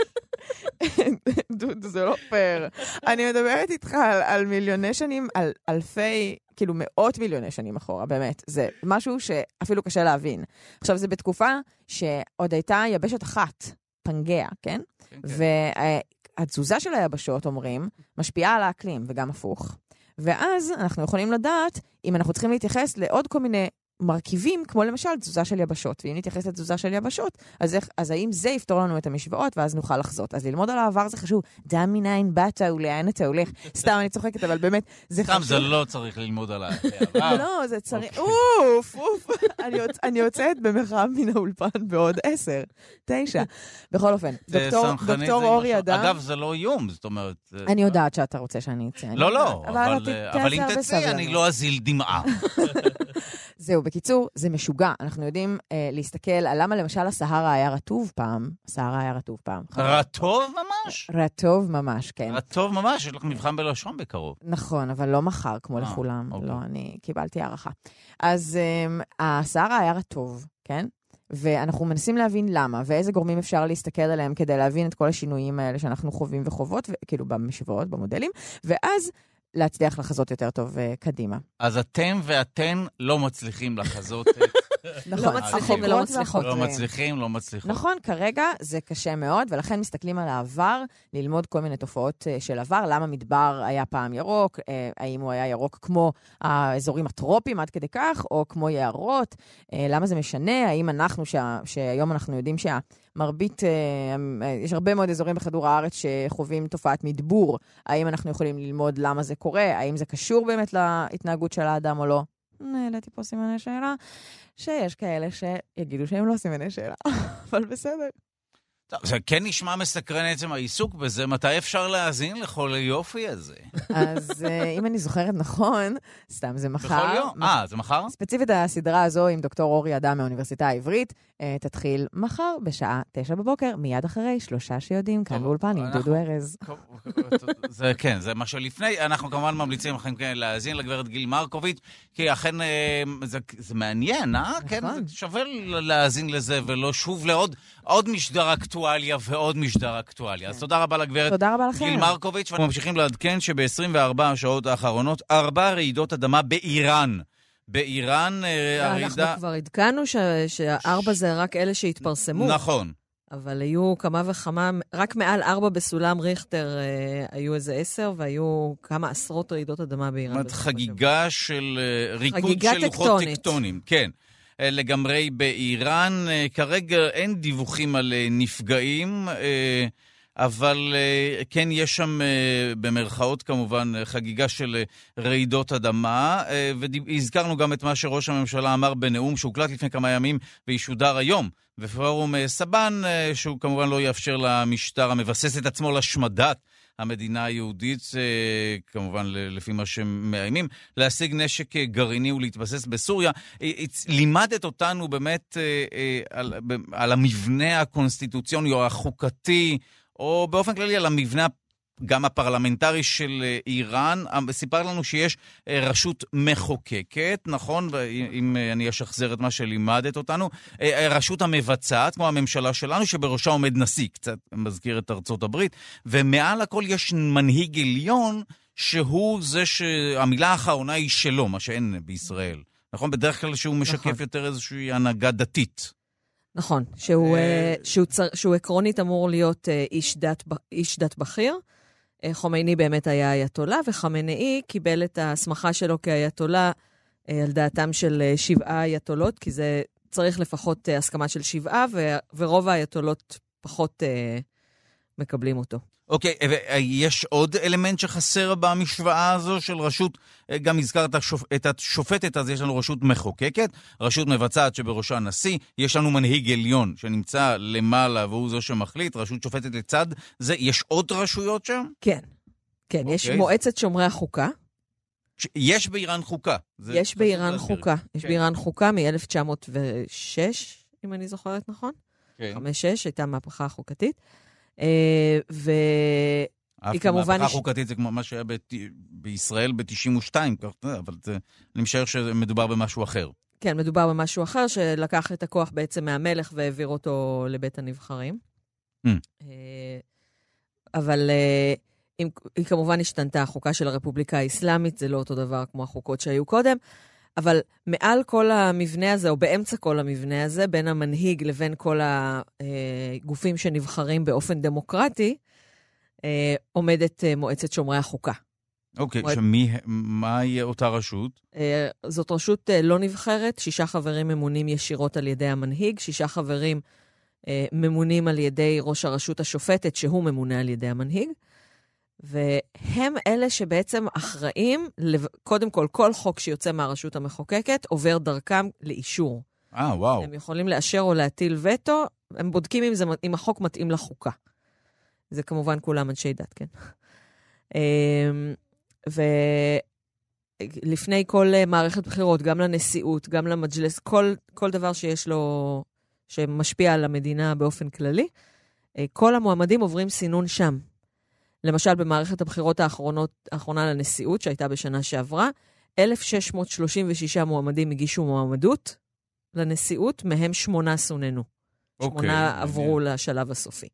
דודו, זה לא פייר. אני מדברת איתך על מיליוני שנים, על אלפי, כאילו מאות מיליוני שנים אחורה, באמת. זה משהו שאפילו קשה להבין. עכשיו, זה בתקופה שעוד הייתה יבשת אחת, פנגea, כן? כן, כן. והתזוזה של היבשות, אומרים, משפיעה על האקלים, וגם הפוך. ואז אנחנו יכולים לדעת אם אנחנו צריכים להתייחס לעוד כל מיני מרכיבים, כמו למשל תזוזה של יבשות. ואם נתייחס לתזוזה של יבשות, אז, איך, אז האם זה יפתור לנו את המשוואות, ואז נוכל לחזות. אז ללמוד על העבר זה חשוב. דע מנין באת ולאן אתה הולך. סתם, אני צוחקת, אבל באמת, זה סתם, חשוב. זה לא צריך ללמוד על העבר. לא, זה צריך... אוקיי. אוף, אוף. אני יוצ- אני יוצאת במחאה מן האולפן בעוד עשר, תשע. בכל אופן, זה דוקטור אורי אדם... אגב, זה לא איום, זאת אומרת... אני יודעת שאתה רוצה שאני אצא. לא, לא, אבל אה, אם תצאי, אני. לא אזיל דמעה. זהו, בקיצור, זה משוגע. אנחנו יודעים אה, להסתכל על למה למשל הסהרה היה רטוב פעם. הסהרה היה רטוב פעם. רטוב ממש? רטוב ממש, כן. רטוב ממש, יש לך מבחן בלשון בקרוב. נכון, אבל לא מחר, כמו אה, לכולם. אוקיי. לא, אני קיבלתי הערכה. אז um, הסהרה היה רטוב, כן? ואנחנו מנסים להבין למה, ואיזה גורמים אפשר להסתכל עליהם כדי להבין את כל השינויים האלה שאנחנו חווים וחוות, כאילו במשוואות, במודלים, ואז להצליח לחזות יותר טוב uh, קדימה. אז אתם ואתן לא מצליחים לחזות את נכון, לא מצליחים ולא מצליחות. לא. מצליחים, לא מצליחות. נכון, כרגע זה קשה מאוד, ולכן מסתכלים על העבר, ללמוד כל מיני תופעות אה, של עבר, למה מדבר היה פעם ירוק, אה, האם הוא היה ירוק כמו האזורים הטרופיים עד כדי כך, או כמו יערות, אה, למה זה משנה, האם אנחנו, שה, שהיום אנחנו יודעים שהמרבית, אה, אה, יש הרבה מאוד אזורים בכדור הארץ שחווים תופעת מדבור, האם אנחנו יכולים ללמוד למה זה קורה, האם זה קשור באמת להתנהגות של האדם או לא? העליתי פה סימני שאלה, שיש כאלה שיגידו שהם לא סימני שאלה, אבל בסדר. טוב, זה כן נשמע מסקרן עצם העיסוק בזה, מתי אפשר להאזין לכל היופי הזה? אז אה, אם אני זוכרת נכון, סתם זה מחר. בכל יום. אה, זה מחר? ספציפית הסדרה הזו עם דוקטור אורי אדם מהאוניברסיטה העברית, אה, תתחיל מחר בשעה תשע בבוקר, מיד אחרי שלושה שיודעים, כאן באולפן עם דודו ארז. זה כן, זה מה שלפני. אנחנו כמובן ממליצים לכם כן להאזין לגברת גיל מרקוביץ', כי אכן אה, זה, מעניין, אה? כן, נכון. שווה להאזין לזה, ולא שוב לעוד עוד משדר אקטואליה ועוד משדר אקטואליה. אז תודה רבה לגברת תודה רבה לכם. גיל מרקוביץ', ואנחנו ממשיכים לעדכן שב-24 השעות האחרונות, ארבע רעידות אדמה באיראן. באיראן, אה, אנחנו הרעידה... כבר עדכנו שהארבע זה רק אלה שהתפרסמו. נכון. אבל היו כמה וכמה, רק מעל ארבע בסולם ריכטר אה, היו איזה עשר, והיו כמה עשרות רעידות אדמה באיראן. זאת אומרת, חגיגה של אה, ריקוד של לוחות. טקטונים. כן. אה, לגמרי באיראן. אה, כרגע אין דיווחים על אה, נפגעים, אבל כן יש שם, במרכאות כמובן, חגיגה של רעידות אדמה. והזכרנו גם את מה שראש הממשלה אמר בנאום שהוקלט לפני כמה ימים וישודר היום. בפורום סבן, שהוא כמובן לא יאפשר למשטר המבסס את עצמו להשמדת המדינה היהודית, אה, כמובן לפי מה שהם מאיימים, להשיג נשק אה, גרעיני ולהתבסס בסוריה. אה, לימדת אותנו באמת על, על המבנה הקונסטיטוציוני או החוקתי, או באופן כללי על המבנה גם הפרלמנטרי של אה, איראן. אה, סיפר לנו שיש אה, רשות מחוקקת, נכון? אם אני אשחזר את מה שלימדת אותנו. הרשות המבצעת, כמו הממשלה שלנו, שבראשה עומד נשיא, קצת מזכיר את ארצות הברית, ומעל הכל יש מנהיג עליון, שהוא זה שהמילה האחרונה היא שלו, מה שאין בישראל. נכון? בדרך כלל שהוא משקף נכון. יותר איזושהי הנהגה דתית. נכון, שהוא, שהוא, צר, שהוא עקרונית אמור להיות איש דת, איש דת בכיר. אה, חומייני באמת היה אייתולה, וחמינאי קיבל את ההסמכה שלו כאייתולה אה, על דעתם של אה, שבעה אייתולות, כי זה צריך לפחות הסכמה של שבעה, ורוב האייתולות פחות מקבלים אותו. אוקיי, ויש עוד אלמנט שחסר במשוואה הזו של רשות, אה, גם הזכרת השופ... את השופטת, אז יש לנו רשות מחוקקת, רשות מבצעת שבראשה נשיא, יש לנו מנהיג עליון שנמצא למעלה והוא זה שמחליט, רשות שופטת לצד זה, יש עוד רשויות שם? כן, כן, יש אוקיי. מועצת שומרי החוקה, ש... יש באיראן חוקה. יש באיראן. חוקה, יש כן. באיראן חוקה מ-1906, אם אני זוכרת נכון. כן. 5-6, הייתה מהפכה חוקתית. אה, ו... היא כמובן מהפכה חוקתית זה כמו מה שהיה. בישראל ב-92, אבל. אני משער שמדובר במשהו אחר. כן, מדובר במשהו אחר, שלקח את הכוח בעצם מהמלך והעביר אותו לבית הנבחרים. Mm. אה, אבל אה, אם- היא כמובן השתנתה, החוקה של הרפובליקה האסלאמית זה לא אותו דבר כמו החוקות שהיו קודם, אבל מעל כל המבנה הזה, או באמצע כל המבנה הזה, בין המנהיג לבין כל הגופים שנבחרים באופן דמוקרטי, אה, עומדת אה, מועצת שומרי החוקה. אוקיי, מועד- שמי... מה יהיה אותה רשות? אה, זאת רשות לא נבחרת, שישה חברים ממונים ישירות על ידי המנהיג, שישה חברים ממונים על ידי ראש הרשות השופטת, שהוא ממונה על ידי המנהיג, והם אלה שבעצם אחראים, קודם כל, כל חוק שיוצא מהרשות המחוקקת עובר דרכם לאישור. אה, וואו. הם יכולים לאשר או להטיל וטו, הם בודקים אם, זה, אם החוק מתאים לחוקה. זה כמובן כולם אנשי דת, כן. אמ, ולפני כל אה, מערכת בחירות, גם לנשיאות, גם למג'לס, כל, כל דבר שיש לו, שמשפיע על המדינה באופן כללי, אה, כל המועמדים עוברים סינון שם. למשל, במערכת הבחירות האחרונות, האחרונה לנשיאות, שהייתה בשנה שעברה, 1,636 מועמדים הגישו מועמדות לנשיאות, מהם שמונה סוננו. אוקיי, שמונה מעניין. עברו לשלב הסופי.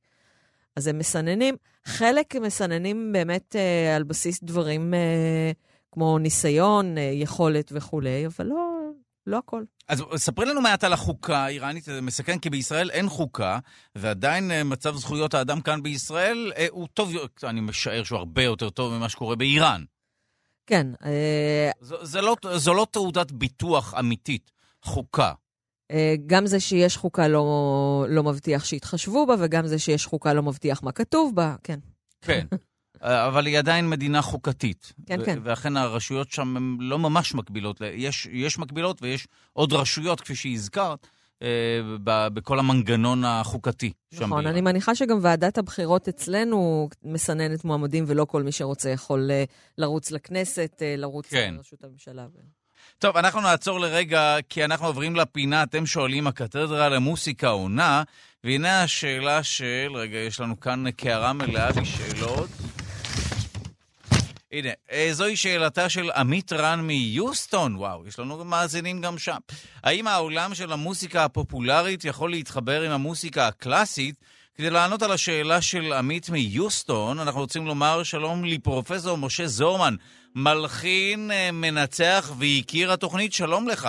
אז הם מסננים, חלק מסננים באמת אה, על בסיס דברים אה, כמו ניסיון, אה, יכולת וכולי, אבל לא, לא הכל. אז ספרי לנו מעט על החוקה האיראנית, זה מסכן, כי בישראל אין חוקה, ועדיין אה, מצב זכויות האדם כאן בישראל אה, הוא טוב, אני משער שהוא הרבה יותר טוב ממה שקורה באיראן. כן. אה, זו, לא, זו לא תעודת ביטוח אמיתית, חוקה. גם זה שיש חוקה לא, לא מבטיח שיתחשבו בה, וגם זה שיש חוקה לא מבטיח מה כתוב בה, כן. כן. אה, אבל היא עדיין מדינה חוקתית. כן, ו- כן. ואכן הרשויות שם הן לא ממש מקבילות. יש, יש מקבילות ויש עוד רשויות, כפי שהזכרת, אה, בכל המנגנון החוקתי שם נכון, באיראן. אני מניחה שגם ועדת הבחירות אצלנו מסננת מועמדים, ולא כל מי שרוצה יכול אה, לרוץ לכנסת, אה, לרוץ כן. לראשות הממשלה. טוב, אנחנו נעצור לרגע, כי אנחנו עוברים לפינה, אתם שואלים, הקתדרה למוסיקה עונה, והנה השאלה של, רגע, יש לנו כאן קערה מלאה בשאלות. הנה, אה, זוהי שאלתה של עמית רן מיוסטון, וואו, יש לנו מאזינים גם שם. האם העולם של המוסיקה הפופולרית יכול להתחבר עם המוסיקה הקלאסית? כדי לענות על השאלה של עמית מיוסטון, אנחנו רוצים לומר שלום לפרופסור משה זורמן, מלחין, אה, מנצח ויקיר התוכנית, שלום לך.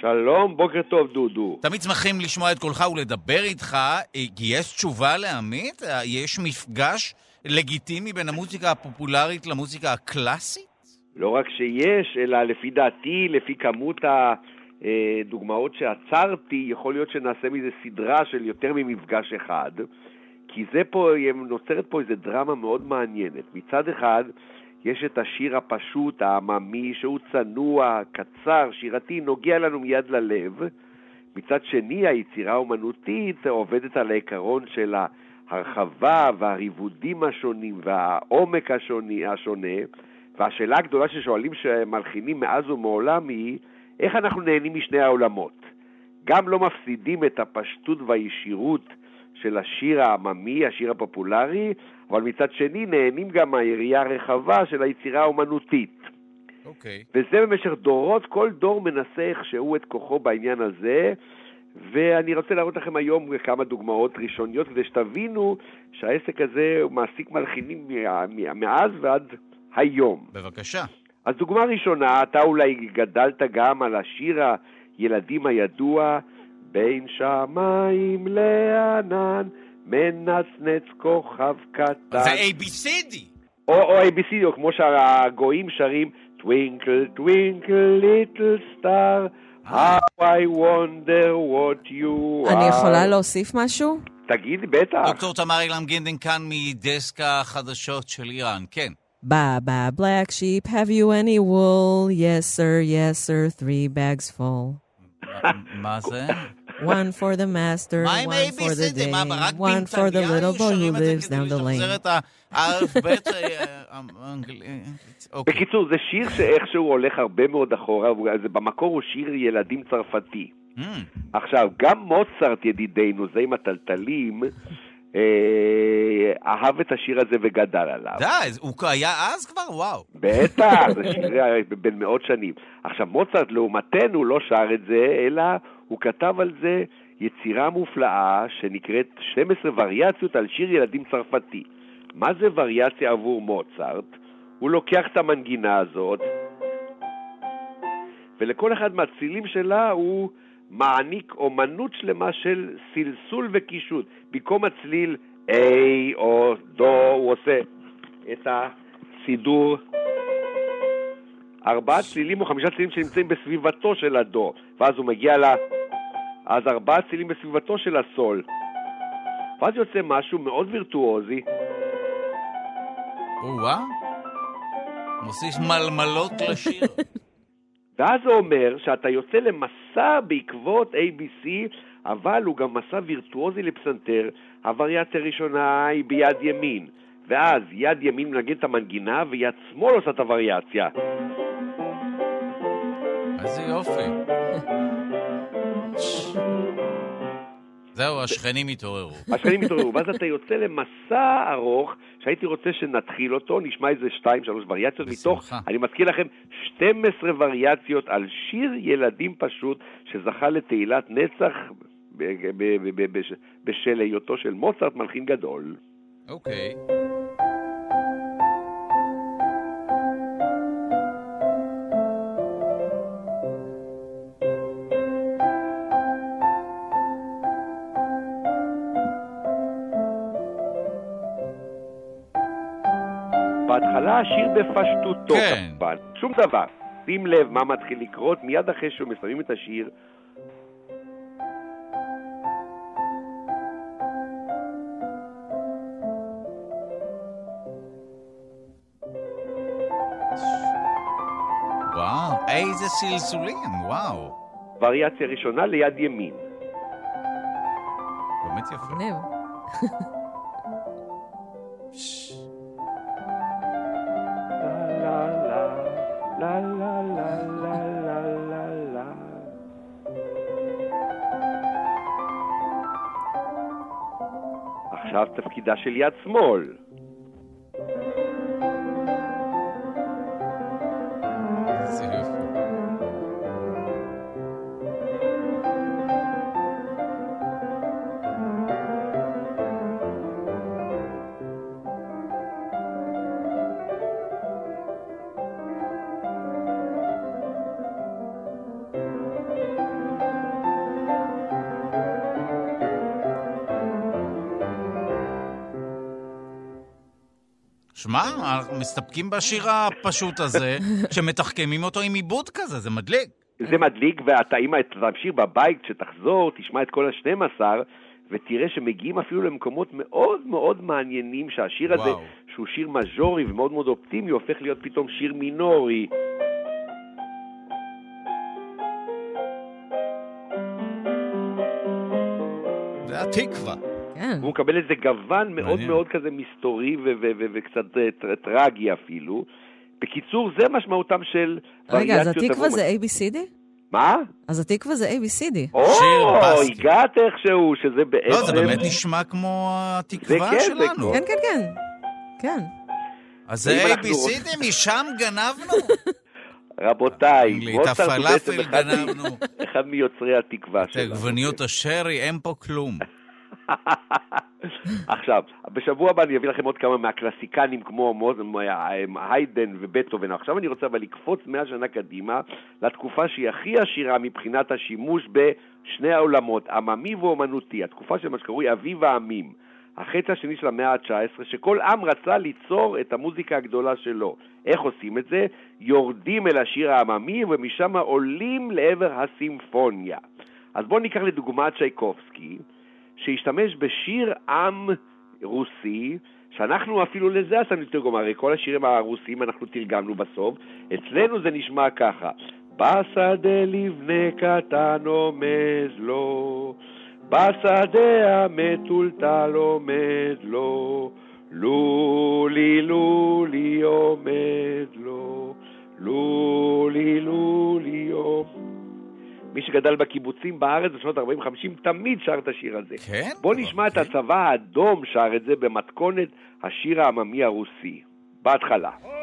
שלום, בוקר טוב, דודו. תמיד שמחים לשמוע את קולך ולדבר איתך, אה, יש תשובה לעמית? יש מפגש לגיטימי בין המוזיקה הפופולרית למוזיקה הקלאסית? לא רק שיש, אלא לפי דעתי, לפי כמות הדוגמאות שעצרתי, יכול להיות שנעשה מזה סדרה של יותר ממפגש אחד, כי זה פה, נוצרת פה איזו דרמה מאוד מעניינת. מצד אחד, יש את השיר הפשוט, העממי, שהוא צנוע, קצר, שירתי, נוגע לנו מיד ללב. מצד שני, היצירה האומנותית עובדת על העיקרון של ההרחבה והריבודים השונים והעומק השוני, השונה. והשאלה הגדולה ששואלים מלחינים מאז ומעולם היא, איך אנחנו נהנים משני העולמות? גם לא מפסידים את הפשטות והישירות של השיר העממי, השיר הפופולרי, אבל מצד שני נהנים גם מהיריעה הרחבה של היצירה האומנותית. אוקיי. וזה במשך דורות, כל דור מנסה איכשהו את כוחו בעניין הזה, ואני רוצה להראות לכם היום כמה דוגמאות ראשוניות כדי שתבינו שהעסק הזה מעסיק מלחינים מאז ועד היום. בבקשה. אז דוגמה ראשונה, אתה אולי גדלת גם על השיר הילדים הידוע, בין שמיים לענן, מנצנץ כוכב קטן. זה ABCD! או, או ABCD, או כמו שהגויים שרים, Twinkle, twinkle, little star, how I wonder what you are. אני יכולה להוסיף משהו? תגידי, בטח. דוקטור תמר אילם גינדין כאן מדסק החדשות של איראן, כן. Ba ba black sheep, have you any wool? Yes sir, yes sir, three bags full. מה זה? One for the master, one for the day, one for the little boy who lives down the lane. את האלף-בית אה, האנגלית? אוקיי. בקיצור, זה שיר שאיכשהו הולך הרבה מאוד אחורה, במקור הוא שיר ילדים צרפתי. Hmm, עכשיו, גם מוצרט ידידנו, זה עם הטלטלים, אה, אהב את השיר הזה וגדל עליו. די, הוא היה אז כבר? וואו. בטח, זה שיר אה, בן מאות שנים. עכשיו, מוצרט לעומתנו לא שר את זה, אלא הוא כתב על זה יצירה מופלאה שנקראת 12 וריאציות על שיר ילדים צרפתי. מה זה וריאציה עבור מוצרט? הוא לוקח את המנגינה הזאת, ולכל אחד מהצלילים שלה הוא מעניק אומנות שלמה של סלסול וקישוט. במקום הצליל A או דו, הוא עושה את הסידור. ארבעה צלילים או חמישה צלילים שנמצאים בסביבתו של הדו, ואז הוא מגיע ל... אז ארבעה צלילים בסביבתו של הסול. ואז יוצא משהו מאוד וירטואוזי. או-אה. מוסיף מלמלות לשיר. ואז זה אומר שאתה יוצא למסע בעקבות ABC, אבל הוא גם מסע וירטואוזי לפסנתר. הווריאציה הראשונה היא ביד ימין, ואז יד ימין מנגן את המנגינה ויד שמאל עושה את הווריאציה. איזה יופי. זהו, השכנים התעוררו. השכנים התעוררו, ואז אתה יוצא למסע ארוך, שהייתי רוצה שנתחיל אותו, נשמע איזה שתיים, שלוש וריאציות מתוך. אני מזכיר לכם, 12 וריאציות על שיר ילדים פשוט, שזכה לתהילת נצח בשל היותו של מוצרט מלחין גדול. אוקיי. בהתחלה השיר בפשטותו כן. כמובן, שום דבר. שים לב מה מתחיל לקרות, מיד אחרי שמסיימים את השיר, וואו, איזה סלסולים, וואו. וריאציה ראשונה ליד ימין. באמת יפה. תפקידה של יד שמאל. מסתפקים בשיר הפשוט הזה, שמתחכמים אותו עם עיבוד כזה, זה מדליק. זה מדליק, ואתה, אם תמשיך בבית, כשתחזור, תשמע את כל ה-12, ותראה שמגיעים אפילו למקומות מאוד מאוד מעניינים, שהשיר הזה, וואו. שהוא שיר מז'ורי ומאוד מאוד אופטימי, הופך להיות פתאום שיר מינורי. זה התקווה. כן. והוא מקבל איזה גוון מאוד מעניין. מאוד כזה מסתורי ו- ו- ו- וקצת אה, טר- טרגי אפילו. בקיצור, זה משמעותם של רגע, אז התקווה זה ABCD? מה? אז התקווה זה ABCD. או. הגעת איכשהו, שזה בעצם... לא, זה באמת נשמע כמו התקווה כן, שלנו. כן, כן, כן. כן. אז זה ABCD, משם גנבנו? רבותיי, בעצם הפלאפל גנבנו. אחד מיוצרי התקווה את שלנו. עגבניות השרי, אין פה כלום. עכשיו, בשבוע הבא אני אביא לכם עוד כמה מהקלאסיקנים כמו מוז- היידן ובטהובן. עכשיו אני רוצה אבל לקפוץ מאה שנה קדימה לתקופה שהיא הכי עשירה מבחינת השימוש בשני העולמות, עממי ואומנותי, התקופה של מה שקרוי אביב העמים. החצי השני של המאה ה-19, שכל עם רצה ליצור את המוזיקה הגדולה שלו. איך עושים את זה? יורדים אל השיר העממי ומשם עולים לעבר הסימפוניה. אז בואו ניקח לדוגמה צ'ייקובסקי, שהשתמש בשיר עם רוסי, שאנחנו אפילו לזה עשינו תרגום, הרי כל השירים הרוסיים אנחנו תרגמנו בסוף, אצלנו זה נשמע ככה: בשדה לבנה קטן עומד לו, בשדה המטולטל עומד לו, לולי לולי עומד לו, לולי לולי עומד מי שגדל בקיבוצים בארץ בשנות 40-50 תמיד שר את השיר הזה. כן? בוא נשמע okay. את אוקיי. הצבא האדום שר את זה במתכונת השיר העממי הרוסי. בהתחלה. Oh!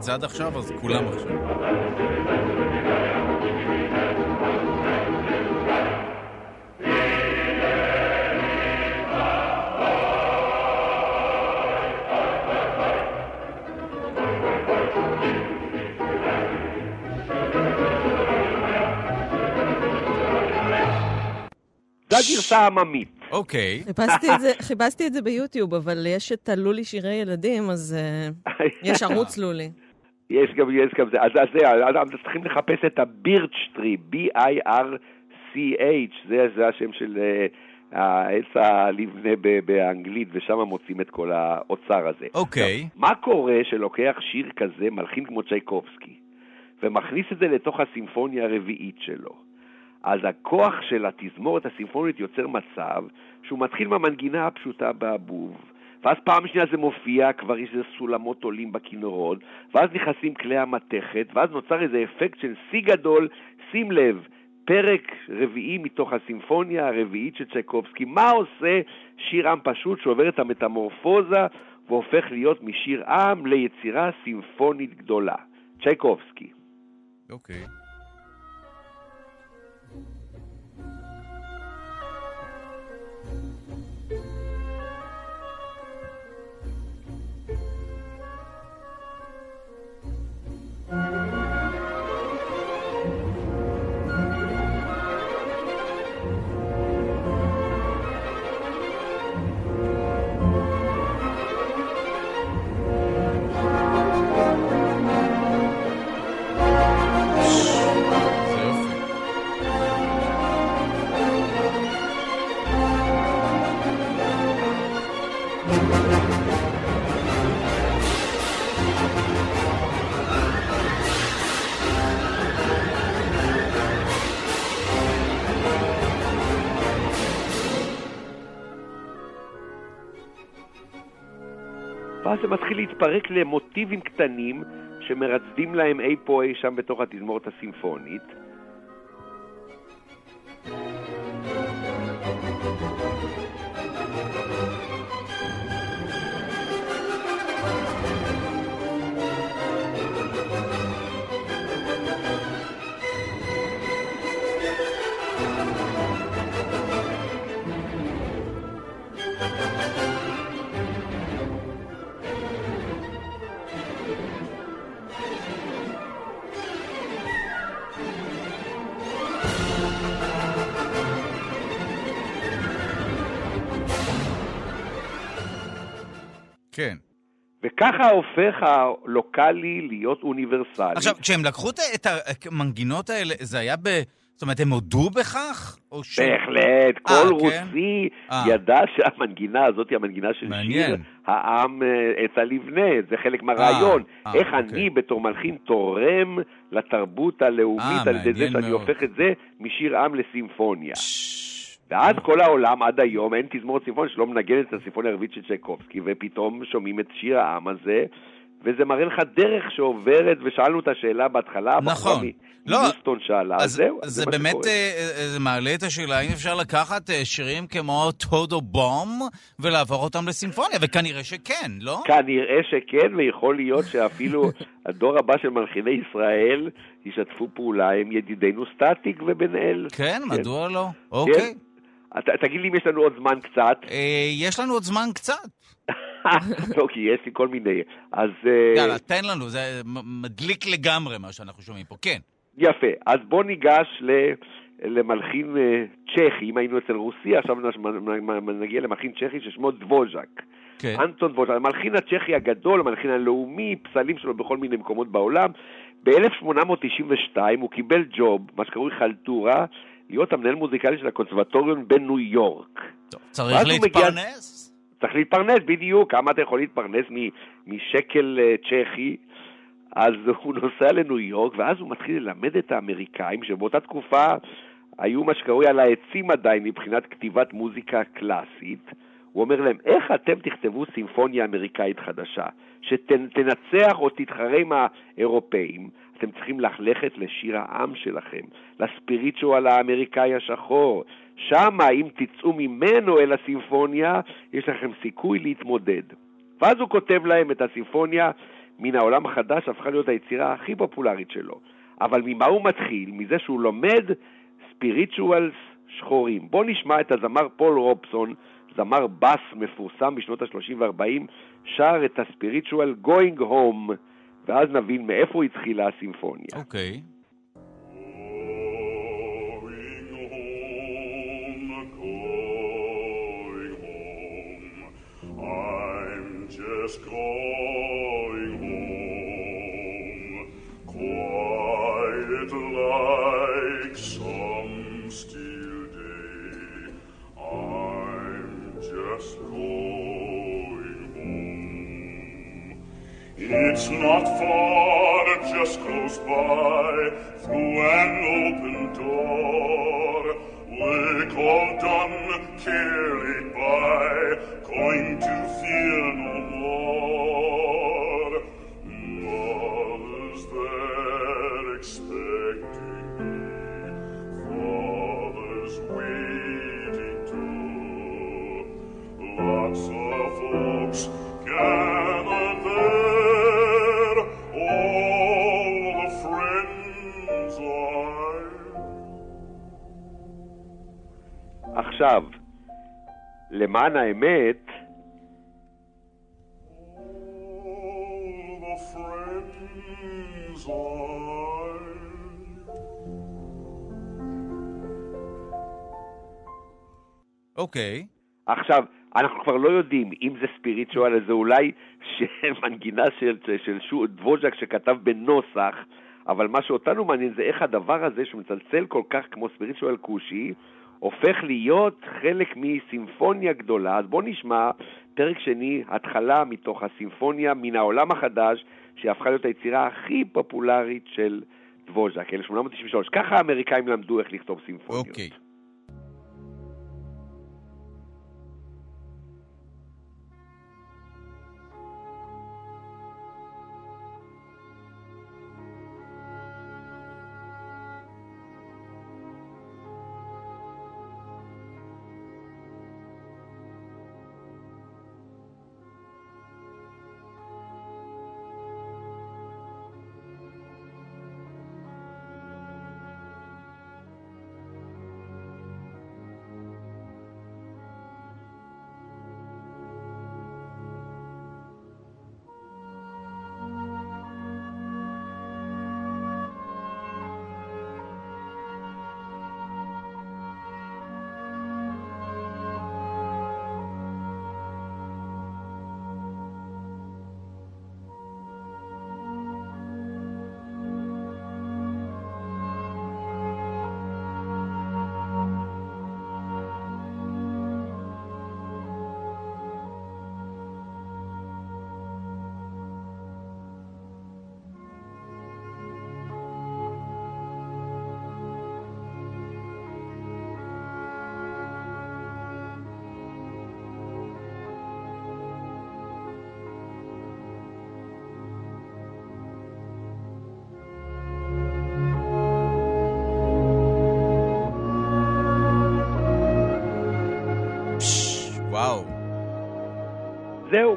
לא היה מלחיץ עד עכשיו, אז כולם עכשיו. זו הגרסה העממית. אוקיי. חיפשתי את זה- חיפשתי את זה ביוטיוב, אבל יש את הלולי שירי ילדים, אז אה, יש ערוץ לולי. יש גם, יש גם זה. אז אז זה, אז אנחנו צריכים לחפש את הבירץ' טרי, B-I-R-C-H, זה, זה השם של אה, העץ הלבנה ב- באנגלית, ושם מוצאים את כל האוצר הזה. אוקיי. עכשיו, מה קורה שלוקח שיר כזה, מלחין כמו צ'ייקובסקי, ומכניס את זה לתוך הסימפוניה הרביעית שלו? אז הכוח של התזמורת הסימפונית יוצר מצב שהוא מתחיל מהמנגינה הפשוטה באבוב, ואז פעם שנייה זה מופיע, כבר יש איזה סולמות עולים בכינורות, ואז נכנסים כלי המתכת, ואז נוצר איזה אפקט של שיא גדול, שים לב, פרק רביעי מתוך הסימפוניה הרביעית של צ'ייקובסקי. מה עושה שיר עם פשוט שעובר את המטמורפוזה והופך להיות משיר עם ליצירה סימפונית גדולה? צ'ייקובסקי. אוקיי. זה זה מתחיל להתפרק למוטיבים קטנים שמרצדים להם אי פה אי שם בתוך התזמורת הסימפונית. וככה הופך הלוקאלי להיות אוניברסלי. עכשיו, כשהם לקחו את- את המנגינות האלה, זה היה ב... זאת אומרת, הם הודו בכך? או ש... בהחלט, כל אה, כן? רוסי אה. ידע שהמנגינה הזאת היא המנגינה של מעניין. שיר העם אה, עץ הלבנה, זה חלק מהרעיון. אה, איך אוקיי. אני בתור מלחין תורם לתרבות הלאומית אה, על ידי זה שאני מאוד. הופך את זה משיר עם לסימפוניה. ש- ואז כל העולם עד היום אין תזמורת סימפונית שלא מנגנת את הסימפוניה הרביעית של צ'ייקובסקי, ופתאום שומעים את שיר העם הזה, וזה מראה לך דרך שעוברת, ושאלנו את השאלה בהתחלה, נכון. לא, מיוסטון שאלה, אז זהו, זה מה באמת שקורה. אה, אה, זה מעלה את השאלה האם אפשר לקחת אה, שירים כמו טודו בום ולעבור אותם לסימפוניה, וכנראה שכן, לא? כנראה שכן, ויכול להיות שאפילו הדור הבא של מלחיני ישראל ישתפו פעולה עם ידידינו סטטיק ובן אל. כן, מדוע לא? אוקיי. תגיד לי אם יש לנו עוד זמן קצת. אה, יש לנו עוד זמן קצת. לא, כי יש לי כל מיני. אז... אה, יאללה, תן לנו, זה מדליק לגמרי מה שאנחנו שומעים פה. כן. יפה. אז בוא ניגש ל... למלחין אה, צ'כי, אם היינו אצל רוסיה, עכשיו נגיע למלחין צ'כי ששמו דבוז'ק. כן. אנטון דבוז'ק, המלחין הצ'כי הגדול, המלחין הלאומי, פסלים שלו בכל מיני מקומות בעולם. ב-1892 הוא קיבל ג'וב, מה שקרוי חלטורה, להיות המנהל מוזיקלי של הקונסרבטוריון בניו יורק. טוב, צריך הוא מגיע- להתפרנס? צריך להתפרנס, בדיוק, כמה אתה יכול להתפרנס מ- משקל אה, צ'כי. אז הוא נוסע לניו יורק, ואז הוא מתחיל ללמד את האמריקאים, שבאותה תקופה היו מה שקרוי על העצים עדיין מבחינת כתיבת מוזיקה קלאסית. הוא אומר להם, איך אתם תכתבו סימפוניה אמריקאית חדשה, שתנצח או תתחרה עם האירופאים? אתם צריכים ללכת לשיר העם שלכם, לספיריטואל האמריקאי השחור. שמה, אם תצאו ממנו אל הסימפוניה, יש לכם סיכוי להתמודד. ואז הוא כותב להם את הסימפוניה מן העולם החדש, הפכה להיות היצירה הכי פופולרית שלו. אבל ממה הוא מתחיל? מזה שהוא לומד ספיריטואלס שחורים. בואו נשמע את הזמר פול רובסון, זמר בס מפורסם בשנות ה-30 וה-40, שר את הספיריטואל Going Home, ואז נבין מאיפה התחילה הסימפוניה. אוקיי. Just going home, quiet like some still day. I'm just going It's not far, just close by, through an open door. Work all done, care laid by, going עכשיו, למען האמת, אוקיי. עכשיו, אנחנו כבר לא יודעים אם זה ספיריטואל, זה אולי מנגינה של, של שו, דבוז'ק שכתב בנוסח, אבל מה שאותנו מעניין זה איך הדבר הזה, שמצלצל כל כך כמו ספיריטואל כושי, הופך להיות חלק מסימפוניה גדולה. אז בואו נשמע פרק שני, התחלה מתוך הסימפוניה מן העולם החדש, שהפכה להיות היצירה הכי פופולרית של דבוז'ק, 1893. ככה האמריקאים למדו איך לכתוב סימפוניות. אוקיי. פש,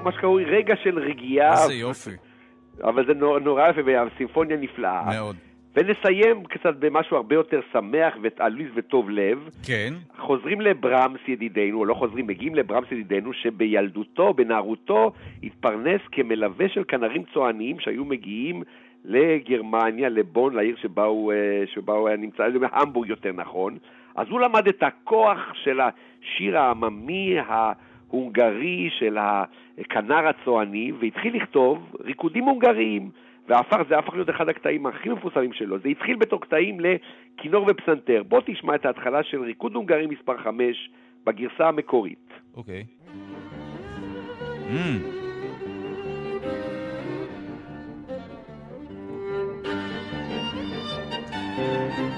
מה שקרוי רגע של רגיעה, איזה יופי. אבל זה נורא, נורא יפה, והסימפוניה נפלאה. מאוד. ונסיים קצת במשהו הרבה יותר שמח ועליז וטוב לב. כן. חוזרים לברמס ידידנו, או לא חוזרים, מגיעים לברמס ידידנו, שבילדותו, בנערותו, התפרנס כמלווה של כנרים צועניים שהיו מגיעים לגרמניה, לבון, לעיר שבה הוא, אה, שבה הוא היה נמצא, בהמבורג יותר נכון. אז הוא למד את הכוח של השיר העממי ההונגרי של הכנר הצועני, והתחיל לכתוב ריקודים הונגריים. והפך, זה הפך להיות אחד הקטעים הכי מפורסמים שלו. זה התחיל בתור קטעים לכינור ופסנתר. בוא תשמע את ההתחלה של ריקוד הונגרי מספר 5 בגרסה המקורית. אוקיי. Mm. פש,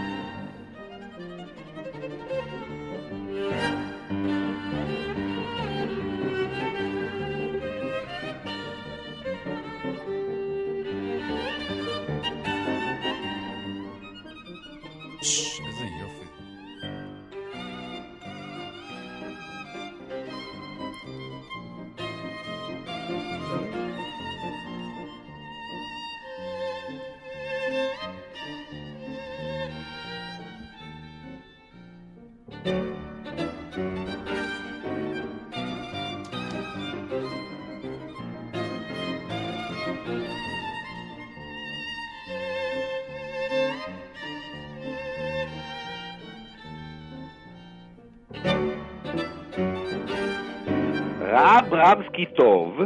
ראה ברמסקי טוב,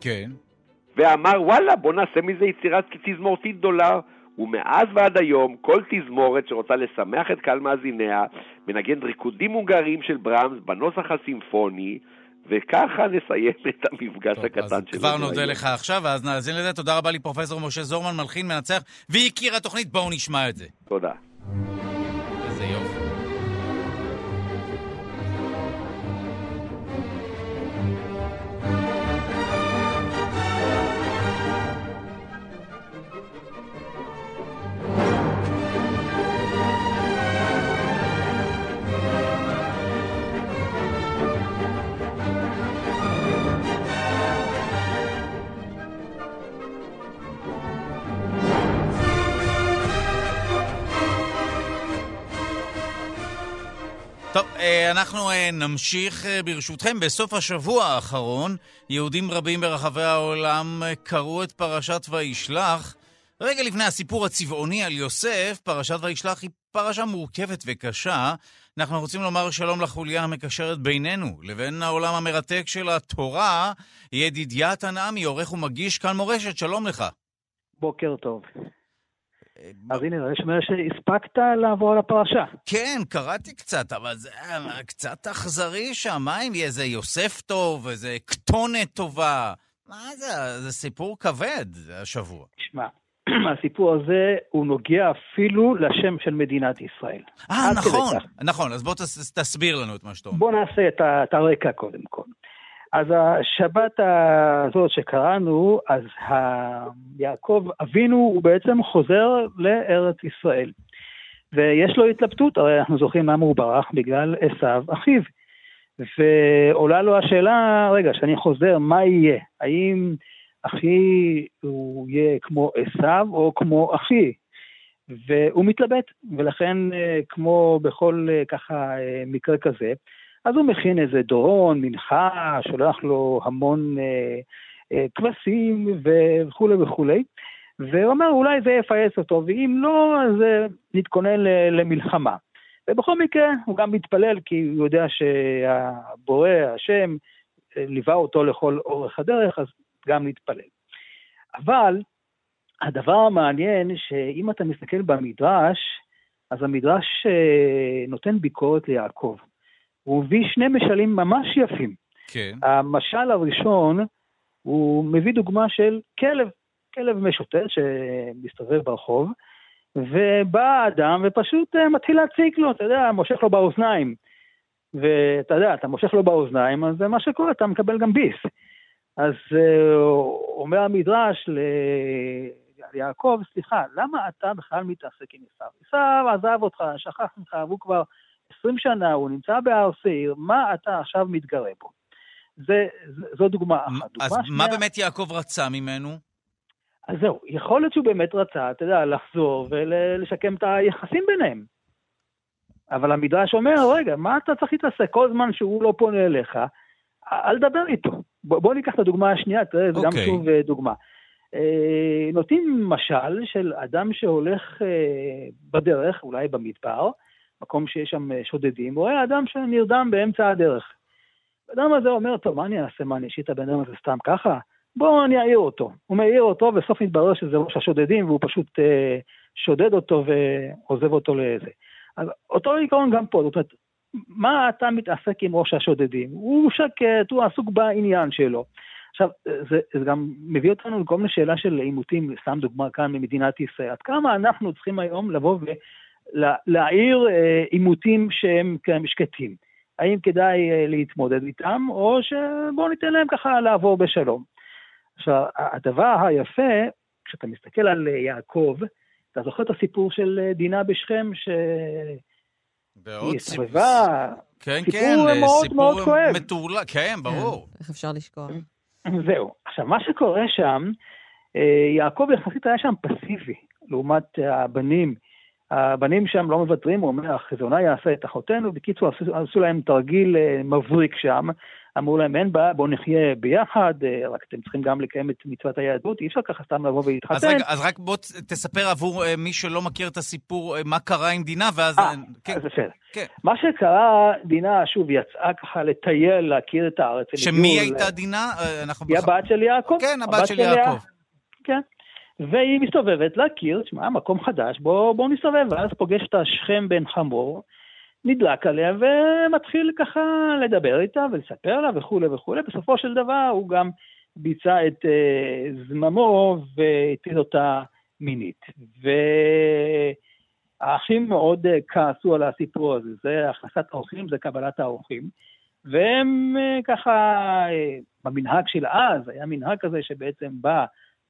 כן. ואמר, וואלה, בוא נעשה מזה יצירת תזמורתית גדולה. ומאז ועד היום, כל תזמורת שרוצה לשמח את קהל מאזיניה, מנגן ריקודים הונגריים של ברמס בנוסח הסימפוני, וככה נסיים את המפגש טוב, הקטן אז שלנו. כבר נודה היום. לך עכשיו, ואז נאזין לזה. תודה רבה לי, פרופסור משה זורמן, מלחין, מנצח, והכיר התוכנית. בואו נשמע את זה. תודה. אנחנו אה, נמשיך אה, ברשותכם. בסוף השבוע האחרון, יהודים רבים ברחבי העולם קראו את פרשת וישלח. רגע לפני הסיפור הצבעוני על יוסף, פרשת וישלח היא פרשה מורכבת וקשה. אנחנו רוצים לומר שלום לחוליה המקשרת בינינו לבין העולם המרתק של התורה, ידידיה תנעמי, עורך ומגיש כאן מורשת, שלום לך. בוקר טוב. אז הנה, אני שומע שהספקת לעבור על הפרשה. כן, קראתי קצת, אבל זה היה קצת אכזרי שם. מה אם יהיה איזה יוסף טוב, איזה כתונת טובה? מה זה? זה סיפור כבד השבוע. תשמע, הסיפור הזה, הוא נוגע אפילו לשם של מדינת ישראל. אה, נכון. נכון, אז בוא תס, תסביר לנו את מה שאתה אומר. בוא נעשה את הרקע קודם כל. אז השבת הזאת שקראנו, אז ה- יעקב אבינו הוא בעצם חוזר לארץ ישראל. ויש לו התלבטות, הרי אנחנו זוכרים למה הוא ברח, בגלל עשיו אחיו. ועולה לו השאלה, רגע, כשאני חוזר, מה יהיה? האם אחי הוא יהיה כמו עשיו או כמו אחי? והוא מתלבט, ולכן אה, כמו בכל אה, ככה אה, מקרה כזה, אז הוא מכין איזה דורון, מנחה, שולח לו המון אה, אה, כבשים וכולי וכולי, והוא אומר אולי זה יפייס אותו, ואם לא, אז אה, נתכונן למלחמה. ובכל מקרה, הוא גם מתפלל כי הוא יודע שהבורא, השם, אה, ליווה אותו לכל אורך הדרך, אז גם נתפלל. אבל הדבר המעניין, שאם אתה מסתכל במדרש, אז המדרש אה, נותן ביקורת ליעקב. הוא מביא שני משלים ממש יפים. כן. המשל הראשון, הוא מביא דוגמה של כלב, כלב משוטט שמסתובב ברחוב, ובא אדם ופשוט אה, מתחיל להציק לו, אתה יודע, מושך לו באוזניים. ואתה יודע, אתה מושך לו באוזניים, אז זה מה שקורה, אתה מקבל גם ביס. אז אה, אומר המדרש ליעקב, סליחה, למה אתה בכלל מתעסק עם עשיו? עשיו עזב אותך, שכח ממך, והוא כבר 20 שנה, הוא נמצא בהר שעיר, מה אתה עכשיו מתגרה בו? זה, זו דוגמה אחת. אז דוגמה מה שנייה- באמת יעקב רצה ממנו? אז זהו, יכול להיות שהוא באמת רצה, אתה יודע, לחזור ולשקם את היחסים ביניהם. אבל המדרש אומר, רגע, מה אתה צריך להתעסק? כל זמן שהוא לא פונה אליך, אל תדבר איתו. בוא, בוא ניקח את הדוגמה השנייה, תראה, זה גם אוקיי. שוב אה, דוגמה. אה, נותנים משל של אדם שהולך אה, בדרך, אולי במדבר, מקום שיש שם אה, שודדים, הוא רואה אדם שנרדם באמצע הדרך. האדם הזה אומר, טוב, מה אני אעשה? מה, אני אשאיר את הבן אדם הזה סתם ככה? בואו אני אעיר אותו. הוא מעיר אותו, בסוף מתברר שזה ראש השודדים, והוא פשוט אה, שודד אותו ועוזב אותו לזה. אז אותו עיקרון גם פה, זאת אומרת, מה אתה מתעסק עם ראש השודדים? הוא שקט, הוא עסוק בעניין שלו. עכשיו, זה, זה גם מביא אותנו לכל מיני שאלה של עימותים, סתם דוגמה כאן ממדינת ישראל. עד כמה אנחנו צריכים היום לבוא ולהעיר אה, עימותים שהם כאלה שקטים? האם כדאי אה, להתמודד איתם, או שבואו ניתן להם ככה לעבור בשלום. עכשיו, הדבר היפה, כשאתה מסתכל על אה, יעקב, אתה זוכר את הסיפור של דינה בשכם, שהיא ועוד סיפור. הסתובבה, כן, סיפור כן, מאוד סיפור מאוד כואב. מטורלל, כן, ברור. איך אפשר לשכוח? זהו. עכשיו, מה שקורה שם, יעקב יחסית היה שם פסיבי, לעומת הבנים. הבנים שם לא מוותרים, הוא אומר, החזונה יעשה את אחותינו. בקיצור, עשו, עשו להם תרגיל אה, מבריק שם. אמרו להם, אין בעיה, בואו נחיה ביחד, אה, רק אתם צריכים גם לקיים את מצוות היהדות, אי אפשר ככה סתם לבוא אז ולהתחתן. רגע, אז רק בוא תספר עבור אה, מי שלא מכיר את הסיפור, מה קרה עם דינה, ואז... אה, כן, אז בסדר. כן. מה שקרה, דינה שוב יצאה ככה לטייל, להכיר את הארץ. שמי הגיעו ל- הייתה דינה? אנחנו היא הבת של יעקב. כן, הבת של יעקב. כן. והיא מסתובבת להכיר, תשמע, מקום חדש, בוא, בוא נסתובב, ואז פוגש את השכם בן חמור, נדלק עליה ומתחיל ככה לדבר איתה ולספר לה וכולי וכולי. בסופו של דבר הוא גם ביצע את אה, זממו והטיל אותה מינית. והאחים מאוד אה, כעסו על הסיפור הזה, זה הכנסת האורחים, זה קבלת האורחים. והם אה, ככה, אה, במנהג של אז, היה מנהג כזה שבעצם בא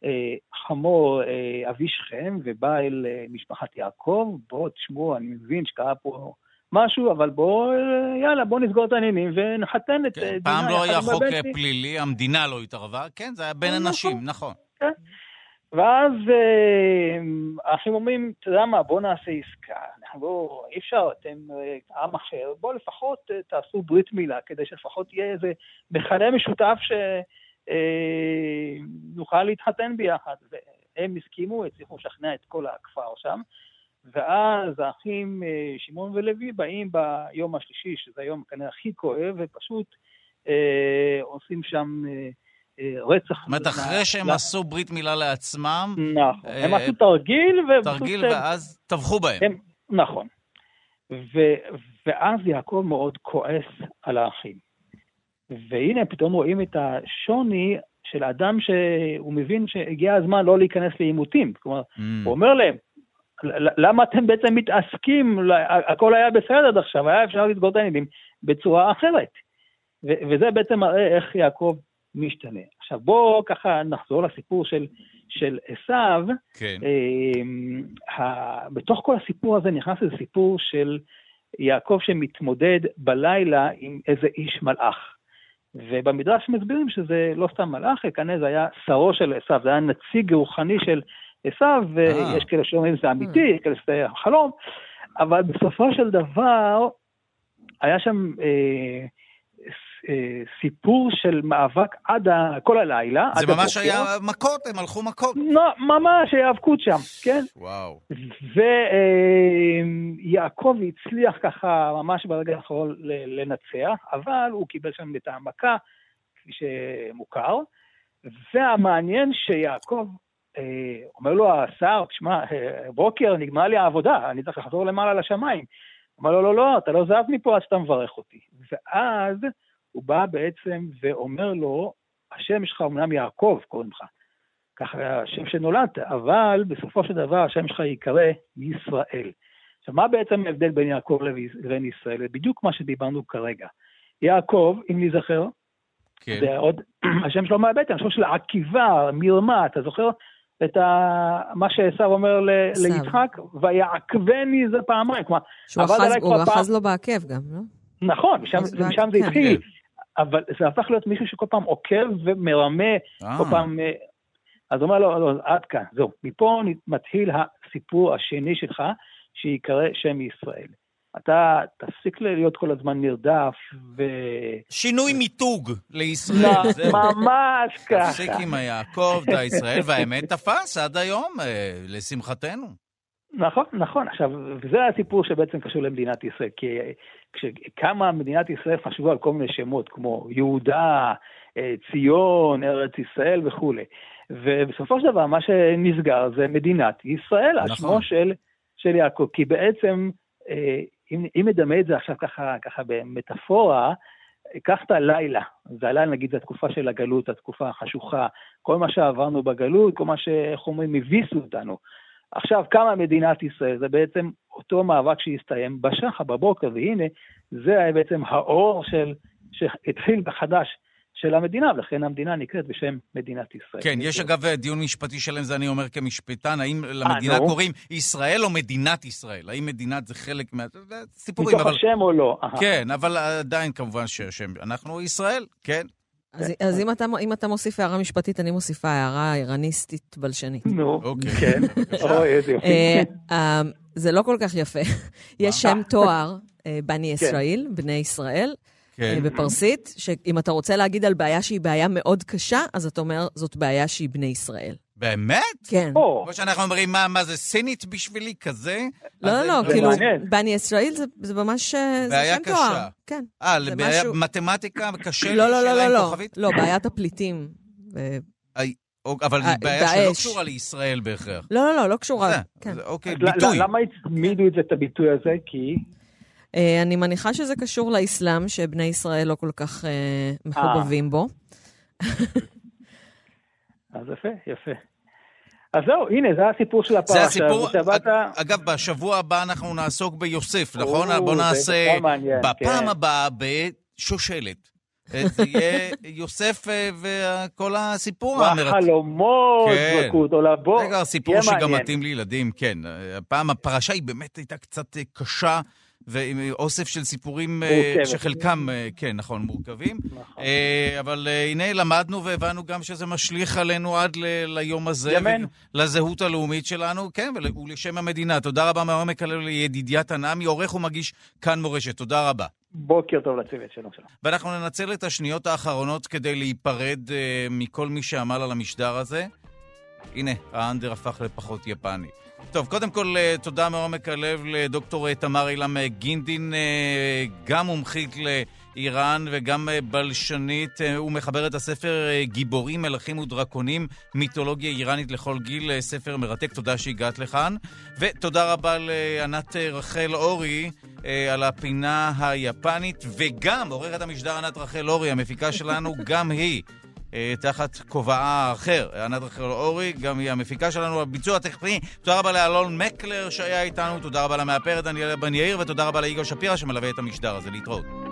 אה, חמור אה, אבי שכם ובא אל אה, משפחת יעקב, בואו תשמעו, אני מבין שקרה פה משהו, אבל בואו, יאללה, בואו נסגור את העניינים ונחתן את כן, דינה פעם לא היה חוק שלי. פלילי, המדינה לא התערבה, כן, זה היה בין נכון. אנשים, נכון. ואז אה, האחים אומרים, אתה יודע מה, בוא נעשה עסקה. אנחנו לא, אי אפשר, אתם עם אחר, בואו לפחות תעשו ברית מילה, כדי שלפחות יהיה איזה מכנה משותף שנוכל להתחתן ביחד. והם הסכימו, הצליחו לשכנע את כל הכפר שם. ואז האחים אה, שמעון ולוי באים ביום השלישי, שזה היום כנראה הכי כואב, ופשוט אה, עושים שם אה, אה, רצח. זאת אומרת, אחרי שהם. עשו ברית מילה לעצמם, נכון. אה, הם עשו תרגיל. תרגיל ואז טבחו בהם. הם, נכון. ואז יעקב מאוד כועס על האחים. והנה פתאום רואים את השוני של אדם שהוא מבין שהגיע הזמן לא להיכנס לעימותים. כלומר, Mm. הוא אומר להם, "ל- למה אתם בעצם מתעסקים? הכל היה בסדר עד עכשיו, היה אפשר לסגור את העניינים בצורה אחרת. ו- וזה בעצם מראה איך יעקב משתנה. עכשיו בואו ככה נחזור לסיפור של, של עשיו. כן. אה, ה- בתוך כל הסיפור הזה נכנס איזה סיפור של יעקב שמתמודד בלילה עם איזה איש מלאך. ובמדרש מסבירים שזה לא סתם מלאך, כנראה זה היה שרו של עשיו, זה היה נציג רוחני של עשיו, ויש כאלה שאומרים שזה אמיתי, יש כאלה שזה חלום, אבל בסופו של דבר היה שם אה, אה, סיפור של מאבק עד ה, כל הלילה. זה ממש הבוקר. היה מכות, הם הלכו מכות. לא, ממש היאבקות שם, כן? וואו. ויעקב הצליח ככה ממש ברגע האחרון לנצח, אבל הוא קיבל שם את המכה, כפי שמוכר, והמעניין שיעקב אה, אומר לו השר, תשמע, אה, בוקר, נגמרה לי העבודה, אני צריך לחזור למעלה לשמיים. אומר לו, לא, לא, אתה לא זז מפה עד שאתה מברך אותי. ואז הוא בא בעצם ואומר לו, השם שלך אומנם יעקב, קוראים לך. ככה השם שנולדת, אבל בסופו של דבר השם שלך ייקרא ישראל. עכשיו, מה בעצם ההבדל בין יעקב לבין ישראל? זה בדיוק מה שדיברנו כרגע. יעקב, אם ניזכר, כן. זה עוד, השם שלו מהבטן, השם של עקיבה, מרמה, אתה זוכר את ה... מה שעשו אומר ל... ליצחק? ויעקבני זה פעמיים, כלומר, עבד אחז- עליי הוא כבר פעם- אחז לו בעקב גם, לא? נכון, משם, משם זה כן. התחיל, אבל זה הפך להיות מישהו שכל פעם עוקב ומרמה אה, כל פעם, אה, אז הוא אומר לו, לא, עד כאן, זהו. מפה מתחיל הסיפור השני שלך, שייקרא שם ישראל. אתה תפסיק להיות כל הזמן נרדף, ו... שינוי מיתוג לישראל. זהו. ממש תפסיק ככה. עם היעקב, דה ישראל, והאמת תפס עד היום, אה, לשמחתנו. נכון, נכון. עכשיו, וזה הסיפור שבעצם קשור למדינת ישראל, כי כשקמה מדינת ישראל חשבו על כל מיני שמות, כמו יהודה, אה, ציון, ארץ ישראל וכולי. ובסופו של דבר, מה שנסגר זה מדינת ישראל, נכון. שמו של, של יעקב. כי בעצם, אה, אם, אם נדמה את זה עכשיו ככה, ככה במטאפורה, קח את הלילה, זה הלילה נגיד זה התקופה של הגלות, התקופה החשוכה, כל מה שעברנו בגלות, כל מה שאיך אומרים, הביסו אותנו. עכשיו קמה מדינת ישראל, זה בעצם אותו מאבק שהסתיים בשחר, בבוקר, והנה, זה היה בעצם האור של, שהתחיל מחדש של המדינה, ולכן המדינה נקראת בשם מדינת ישראל. כן, יש אגב דיון משפטי שלם, זה אני אומר כמשפטן, האם למדינה אה, נו. קוראים ישראל או מדינת ישראל? האם מדינת זה חלק מה... סיפורים, מתוך אבל... השם או לא. כן, אבל עדיין כמובן שהשם... אנחנו ישראל, כן. אז, אז אם, אתה, אם אתה מוסיף הערה משפטית, אני מוסיפה הערה איראניסטית בלשנית. נו, אוקיי. כן. אוי, איזה יופי. אה, אה, זה לא כל כך יפה. יש שם תואר, אה, כן. בני ישראל, בני ישראל, כן. בפרסית, שאם אתה רוצה להגיד על בעיה שהיא בעיה מאוד קשה, אז אתה אומר, זאת בעיה שהיא בני ישראל. באמת? כן. או, כמו שאנחנו אומרים, מה, מה זה סינית בשבילי כזה? לא, לא, לא, כאילו. בני ישראל זה, זה ממש, אה, זה שם קשה. תואר. כן. אה, לבעיה משהו- מתמטיקה קשה לא, לא, לא, שאלה עם לא, לא? לא, בעיית הפליטים. אה, או- אבל אה, היא בעיה שלא. קשורה לישראל בהכרח. לא, לא, לא, לא קשורה. זה, כן. זה, אוקיי, ביטוי. למה הצמידו את זה, את הביטוי הזה? כי... אה, אני מניחה שזה קשור לאסלאם, שבני ישראל לא כל כך אה, מחובבים בו. אז יפה, יפה. אז זהו, הנה, זה הסיפור של הפרשה. זה הסיפור, ה- אגב, בשבוע הבא אנחנו נעסוק ביוסף, נכון? או, בוא נעשה בפעם כן. הבאה בשושלת. אה, זה יהיה יוסף אה, וכל הסיפור המרתק. והחלומות כן. זרקו אותו לבור. זה כבר סיפור שגם מעניין. מתאים לילדים, כן. הפעם הפרשה היא באמת הייתה קצת אה, קשה ועם אוסף של סיפורים אה, מורכבת. שחלקם, אה, כן, נכון, מורכבים. נכון. אה, אבל אה, הנה, למדנו והבנו גם שזה משליך עלינו עד ל- ליום הזה. ימינו. לזהות הלאומית שלנו, כן, ול- ולשם המדינה. תודה רבה מעומק הלב לידידיה תנעמי, עורך ומגיש כאן מורשת. תודה רבה. בוקר טוב לצוות, שלום שלום. ואנחנו ננצל את השניות האחרונות כדי להיפרד אה, מכל מי שעמל על המשדר הזה. הנה, האנדר הפך לפחות יפני. טוב, קודם כל, אה, תודה מעומק הלב לדוקטור אה, תמר אילם אה, גינדין, גם מומחית לאיראן וגם בלשנית ומחבר את הספר גיבורים, מלכים ודרקונים, מיתולוגיה איראנית לכל גיל, ספר מרתק, תודה שהגעת לכאן. ותודה רבה לענת רחל אורי על הפינה היפנית, וגם עורכת המשדר ענת רחל אורי, המפיקה שלנו, גם היא. אה, תחת כובעה האחר, ענת רחל אורי, גם היא המפיקה שלנו, הביצוע הטכני. תודה רבה לאלון מקלר שהיה איתנו, תודה רבה למאפרת דניאלה בן יאיר, ותודה רבה ליגאל שפירא שמלווה את המשדר הזה. להתראות.